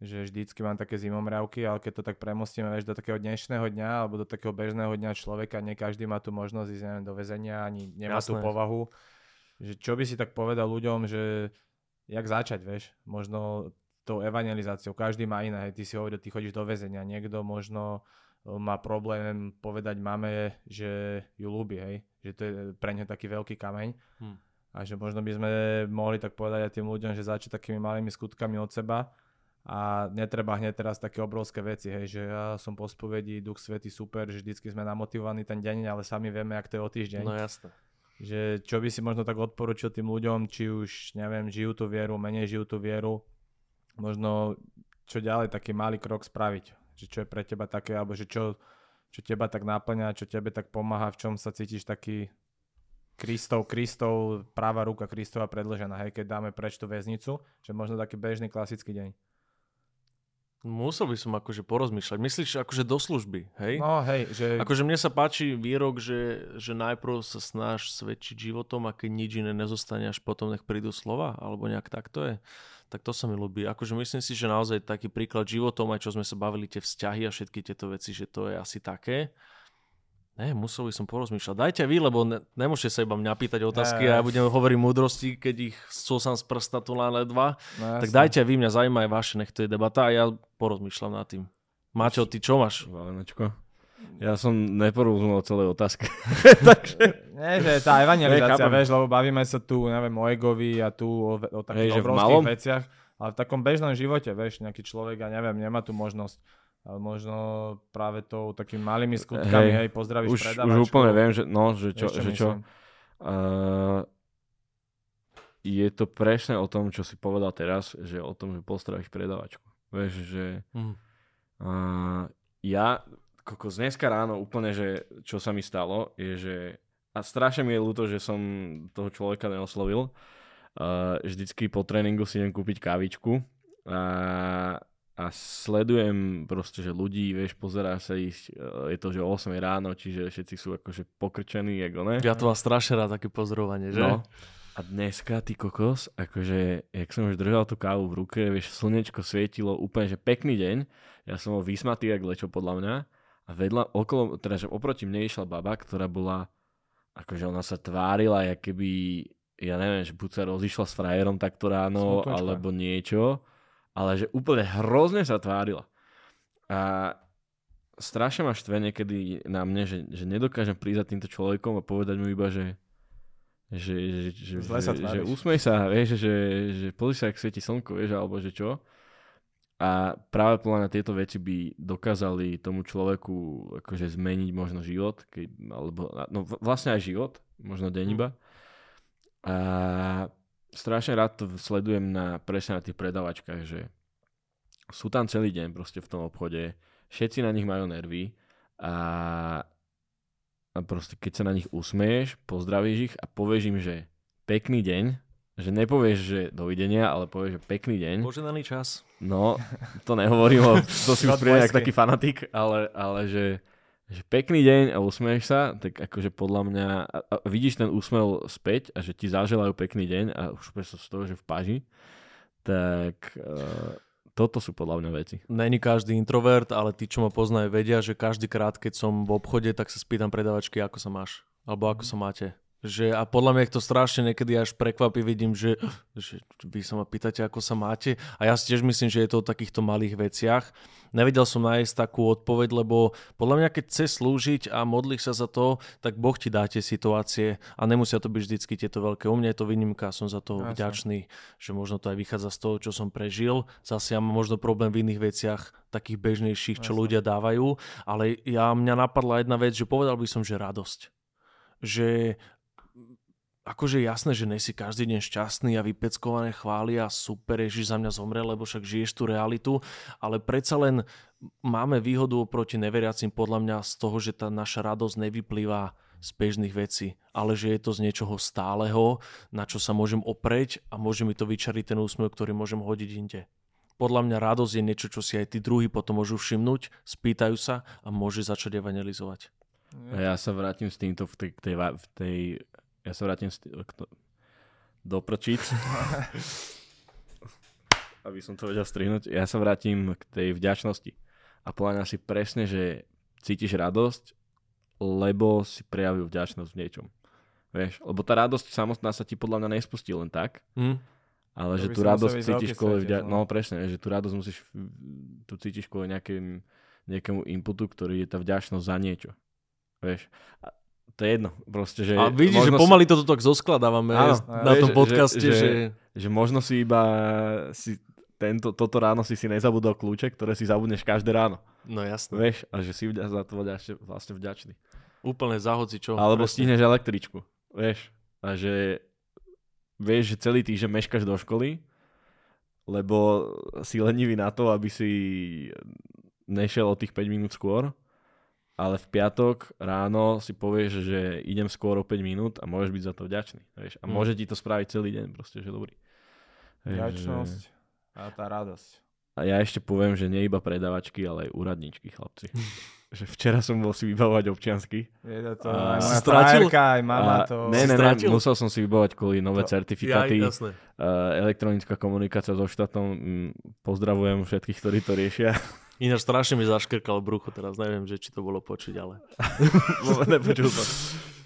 že vždycky mám také zimomriavky, ale keď to tak premostíme vieš, do takého dnešného dňa alebo do takého bežného dňa človeka, nie každý má tu možnosť ísť neviem, do väzenia, ani nemá Jasné. tú povahu. Že čo by si tak povedal ľuďom, že jak začať, vieš, možno tou evangelizáciou, každý má iné, ty si hovoril, ty chodíš do väzenia, niekto možno e, má problém povedať mame, že ju ľúbi, hej, že to je pre ňa taký veľký kameň. Hm. A že možno by sme mohli tak povedať aj tým ľuďom, že začať takými malými skutkami od seba, a netreba hneď teraz také obrovské veci, hej, že ja som po spovedi, Duch Svety super, že vždycky sme namotivovaní ten deň, ale sami vieme, jak to je o týždeň. No jasné. Že čo by si možno tak odporučil tým ľuďom, či už, neviem, žijú tú vieru, menej žijú tú vieru, možno čo ďalej, taký malý krok spraviť, že čo je pre teba také, alebo že čo, čo teba tak náplňa, čo tebe tak pomáha, v čom sa cítiš taký Kristov, Kristov, práva ruka Kristova predlžená, hej, keď dáme preč tú väznicu, že možno taký bežný klasický deň. Musel by som akože porozmýšľať. Myslíš akože do služby, hej? No hej, že... Akože mne sa páči výrok, že, že najprv sa snaž svedčiť životom a keď nič iné nezostane, až potom nech prídu slova, alebo nejak tak to je. Tak to sa mi ľúbi. Akože myslím si, že naozaj taký príklad životom, aj čo sme sa bavili, tie vzťahy a všetky tieto veci, že to je asi také. Ne, musel by som porozmýšľať. Dajte vy, lebo ne, nemôžete sa iba mňa pýtať otázky ne. a ja budem hovoriť múdrosti, keď ich som z prsta tu len ledva. No, tak dajte vy, mňa zaujíma aj vaše, nech to je debata a ja porozmýšľam nad tým. Maťo, ty čo máš? Valenečko. Ja som neporozumel celé otázky. Takže... Nie, že tá evangelizácia, vieš, lebo bavíme sa tu, neviem, o egovi a tu o, o takých Hej, obrovských veciach, ale v takom bežnom živote, vieš, nejaký človek, ja neviem, nemá tu možnosť ale možno práve tou takými malými skutkami, hej, hej pozdravíš už, predavačku. Už úplne viem, že, no, že čo, že čo uh, je to presne o tom, čo si povedal teraz, že o tom, že pozdravíš predavačku. Vieš, že mm. uh, ja, kokos, dneska ráno úplne, že čo sa mi stalo, je, že a strašne mi je ľúto, že som toho človeka neoslovil. Uh, vždycky po tréningu si idem kúpiť kávičku. Uh, a sledujem proste, že ľudí, vieš, pozerá sa ísť, e, je to, že o 8 ráno, čiže všetci sú akože pokrčení, ako ne? Ja to mám strašne rád, také pozorovanie, že? No. A dneska, ty kokos, akože, jak som už držal tú kávu v ruke, vieš, slnečko svietilo, úplne, že pekný deň, ja som bol vysmatý, jak lečo podľa mňa, a vedľa, okolo, teda, že oproti mne išla baba, ktorá bola, akože ona sa tvárila, jak keby, ja neviem, že buď sa rozišla s frajerom takto ráno, Smutnočka. alebo niečo, ale že úplne hrozne sa tvárila. A strašne ma štve niekedy na mne, že, že nedokážem prísť týmto človekom a povedať mu iba, že že, že, že, sa že usmej sa, vieš, že, že pozri sa, ak svieti slnko, vieš, alebo že čo. A práve podľa mňa tieto veci by dokázali tomu človeku akože zmeniť možno život, keď, alebo no vlastne aj život, možno deň hm. iba. A strašne rád to sledujem na, presne na tých predavačkách, že sú tam celý deň proste v tom obchode, všetci na nich majú nervy a, a proste keď sa na nich usmeješ, pozdravíš ich a povieš im, že pekný deň, že nepovieš, že dovidenia, ale povieš, že pekný deň. Poženaný čas. No, to nehovorím, to si už príde taký fanatik, ale, ale že že pekný deň a usmieš sa, tak akože podľa mňa, a, vidíš ten úsmev späť a že ti zaželajú pekný deň a už sa z toho, že v páži, tak uh, toto sú podľa mňa veci. Není každý introvert, ale tí, čo ma poznajú, vedia, že každý krát, keď som v obchode, tak sa spýtam predavačky, ako sa máš, alebo ako sa máte. Že, a podľa mňa je to strašne niekedy až prekvapí, vidím, že, že vy sa ma pýtate, ako sa máte. A ja si tiež myslím, že je to o takýchto malých veciach. Nevedel som nájsť takú odpoveď, lebo podľa mňa, keď chce slúžiť a modlíš sa za to, tak Boh ti dá tie situácie a nemusia to byť vždycky tieto veľké. U mňa je to výnimka, som za to Jasne. vďačný, že možno to aj vychádza z toho, čo som prežil. Zase ja mám možno problém v iných veciach, takých bežnejších, čo Jasne. ľudia dávajú, ale ja mňa napadla jedna vec, že povedal by som, že radosť že akože jasné, že nesi každý deň šťastný a vypeckované chvály a super, Ježiš za mňa zomrel, lebo však žiješ tú realitu, ale predsa len máme výhodu oproti neveriacim podľa mňa z toho, že tá naša radosť nevyplýva z bežných vecí, ale že je to z niečoho stáleho, na čo sa môžem opreť a môže mi to vyčariť ten úsmev, ktorý môžem hodiť inde. Podľa mňa radosť je niečo, čo si aj tí druhí potom môžu všimnúť, spýtajú sa a môže začať evangelizovať. Ja sa vrátim s týmto v tej, tej, v tej ja sa vrátim do prčic. aby som to vedel strihnúť. Ja sa vrátim k tej vďačnosti. A podľa si presne, že cítiš radosť, lebo si prejavil vďačnosť v niečom. Vieš, lebo tá radosť samotná sa ti podľa mňa nespustí len tak, mm. ale to že tú radosť cítiš kvôli vďa... no. no presne, že tú radosť musíš, tu cítiš kvôli nejakým, nejakému inputu, ktorý je tá vďačnosť za niečo. Vieš. A to je jedno. Proste, že a vidíš, že pomaly si... toto tak zoskladávame áno, na tom podcaste. Že, že... Že, že možno si iba si tento, toto ráno si si nezabudol kľúče, ktoré si zabudneš každé ráno. No jasné. Vieš, a že si za to vlastne vďačný. Úplne zahodzi čo. Alebo presne. stihneš električku. Vieš. A že vieš, že celý týždeň meškaš do školy, lebo si lenivý na to, aby si nešiel o tých 5 minút skôr ale v piatok ráno si povieš, že idem skôr o 5 minút a môžeš byť za to vďačný. Vieš? A mm. môže ti to spraviť celý deň, proste, že dobrý. Vďačnosť že... a tá radosť. A ja ešte poviem, že nie iba predavačky, ale aj úradničky, chlapci. že včera som bol si vybavovať občiansky. Je to, to A- moja frajerka, aj mama A, to... ne, ne, ne, musel som si vybavovať kvôli nové To- certifikáty. Ja, jasné. Uh, elektronická komunikácia so štátom. Mm, Pozdravujem všetkých, ktorí to riešia. Ináč strašne mi zaškrkalo brucho teraz, neviem, že či to bolo počuť, ale... Nepočul som.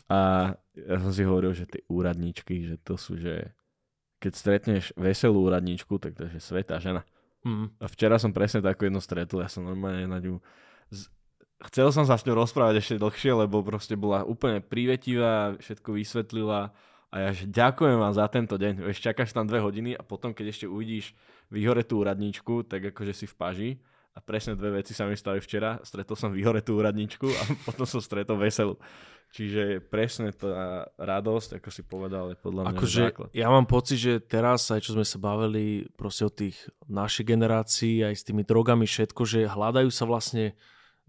A ja som si hovoril, že tie úradníčky, že to sú, že keď stretneš veselú úradníčku, tak to je svetá žena. Mm. A včera som presne takú jednu stretol, ja som normálne na ňu... Z... Chcel som sa s ňou rozprávať ešte dlhšie, lebo proste bola úplne privetivá, všetko vysvetlila a ja že ďakujem vám za tento deň. Vieš, čakáš tam dve hodiny a potom, keď ešte uvidíš vyhoretú úradníčku, tak akože si v paži. A presne dve veci sa mi stali včera. Stretol som vyhoretú úradníčku a potom som stretol veselú. Čiže presne tá radosť, ako si povedal, je podľa mňa Akože základ. ja mám pocit, že teraz, aj čo sme sa bavili proste o tých našej generácii, aj s tými drogami, všetko, že hľadajú sa vlastne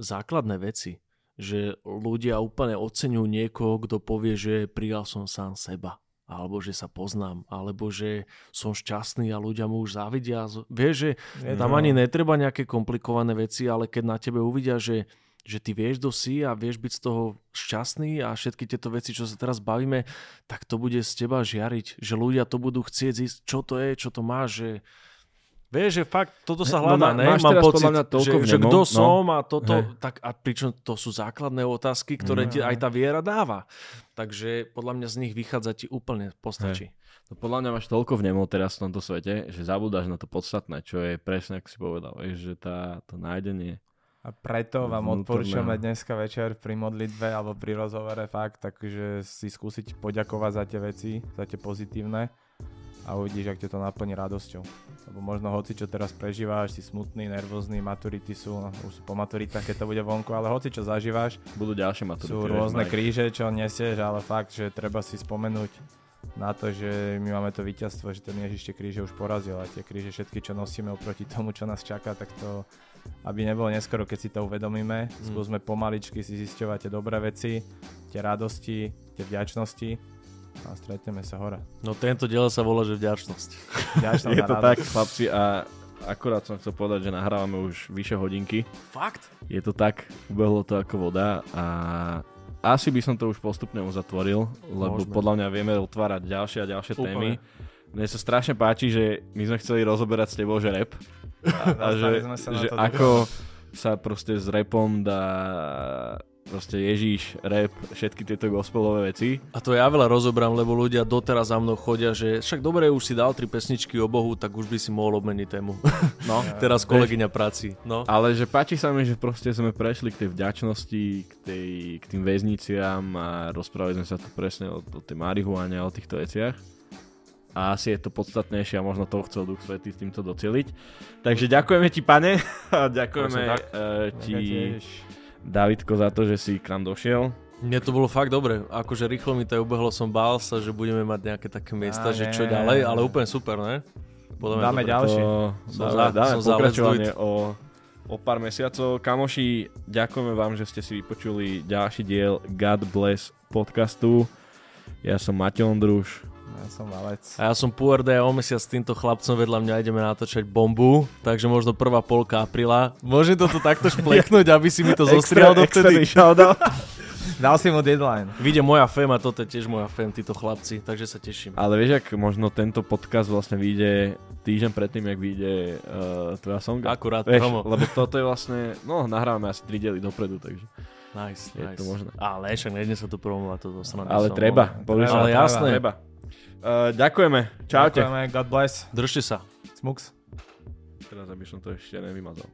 základné veci. Že ľudia úplne oceňujú niekoho, kto povie, že prijal som sám seba. Alebo že sa poznám, alebo že som šťastný a ľudia mu už závidia. Vieš, že tam ani netreba nejaké komplikované veci, ale keď na tebe uvidia, že, že ty vieš, kto si a vieš byť z toho šťastný a všetky tieto veci, čo sa teraz bavíme, tak to bude z teba žiariť. Že ľudia to budú chcieť zísť, čo to je, čo to má, že... Vieš, že fakt toto sa No, hľadá, má- ne? máš Mám pocit, podľa mňa toľko že, že kto no. som a toto, Hej. tak a pričom to sú základné otázky, ktoré Mm. ti aj tá viera dáva. Takže podľa mňa z nich vychádza ti úplne postačí. No podľa mňa máš toľko vnemov teraz v tomto svete, že zabúdaš na to podstatné, čo je presne, ako si povedal, vieš, že tá, to nájdenie. A preto vám vnútorného. odporúčame dneska večer pri modlitbe alebo pri rozhovore fakt, takže si skúsiť poďakovať za tie veci, za tie pozitívne a uvidíš, ak ťa to naplní radosťou. Lebo možno hoci čo teraz prežíváš, si smutný, nervózny, maturity sú, no, už sú po maturitách, keď to bude vonku, ale hoci čo zažívaš, Budú ďalšie maturity. sú rôzne kríže, čo nesieš, ale fakt, že treba si spomenúť na to, že my máme to víťazstvo, že ten Ježiš tie kríže už porazil a tie kríže všetky, čo nosíme oproti tomu, čo nás čaká, tak to, aby nebolo neskoro, keď si to uvedomíme, skúsme pomaličky si zisťovať tie dobré veci, tie radosti, tie vďačnosti a stretneme sa hore. No tento diel sa volá, že vďačnosť. Vďačnosť Je a to radosť. tak, chlapci, a akurát som chcel povedať, že nahrávame už vyše hodinky. Fakt? Je to tak, ubehlo to ako voda a asi by som to už postupne uzatvoril, lebo Môžeme. podľa mňa vieme otvárať ďalšie a ďalšie Úplne. témy. Mne sa strašne páči, že my sme chceli rozoberať s tebou, že rap. A, Dostali že, sme sa na že to ako sa proste s rapom dá proste Ježíš, rap, všetky tieto gospelové veci. A to ja veľa rozobrám, lebo ľudia doteraz za mnou chodia, že však dobre, už si dal tri pesničky o Bohu, tak už by si mohol obmeniť tému. No, Teraz kolegyňa práci. No. Ale že páči sa mi, že proste sme prešli k tej vďačnosti, k, tej, k tým väzniciam a rozprávali sme sa tu presne o, o tej marihuane a o týchto veciach. A asi je to podstatnejšie a možno to chcel Duch Svetý s týmto doceliť. Takže ďakujeme ti, pane, a ďakujeme uh, ti. Davidko, za to, že si k nám došiel. Mne to bolo fakt dobre. Akože rýchlo mi to ubehlo, som bál sa, že budeme mať nejaké také miesta, že čo ďalej, ale úplne super, ne? Podľa Dáme dobre. ďalší. To, Som dáme, za- dáme som pokračovanie o, o pár mesiacov. Kamoši, ďakujeme vám, že ste si vypočuli ďalší diel God Bless podcastu. Ja som Mateo Ondruš. Ja som valec. A ja som Puerde a o mesiac s týmto chlapcom vedľa mňa ideme natáčať bombu, takže možno prvá polka apríla. Môžem to tu takto špleknúť, aby si mi to zostrial dovtedy? Dal si mu deadline. Vyjde moja fém a toto je tiež moja fém, títo chlapci, takže sa teším. Ale vieš, ak možno tento podcast vlastne vyjde týždeň predtým, jak vyjde uh, tvoja songa. Akurát Vieš, promo. lebo toto je vlastne, no nahrávame asi 3 diely dopredu, takže. Nice, Je nice. to možné. Ale však nejde sa to promovať, toto sa Ale treba, sa. Ale jasné. Treba. Uh, ďakujeme, čaute. Ďakujeme, God bless. Držte sa. Smux. Teraz aby som to ešte nevymazal.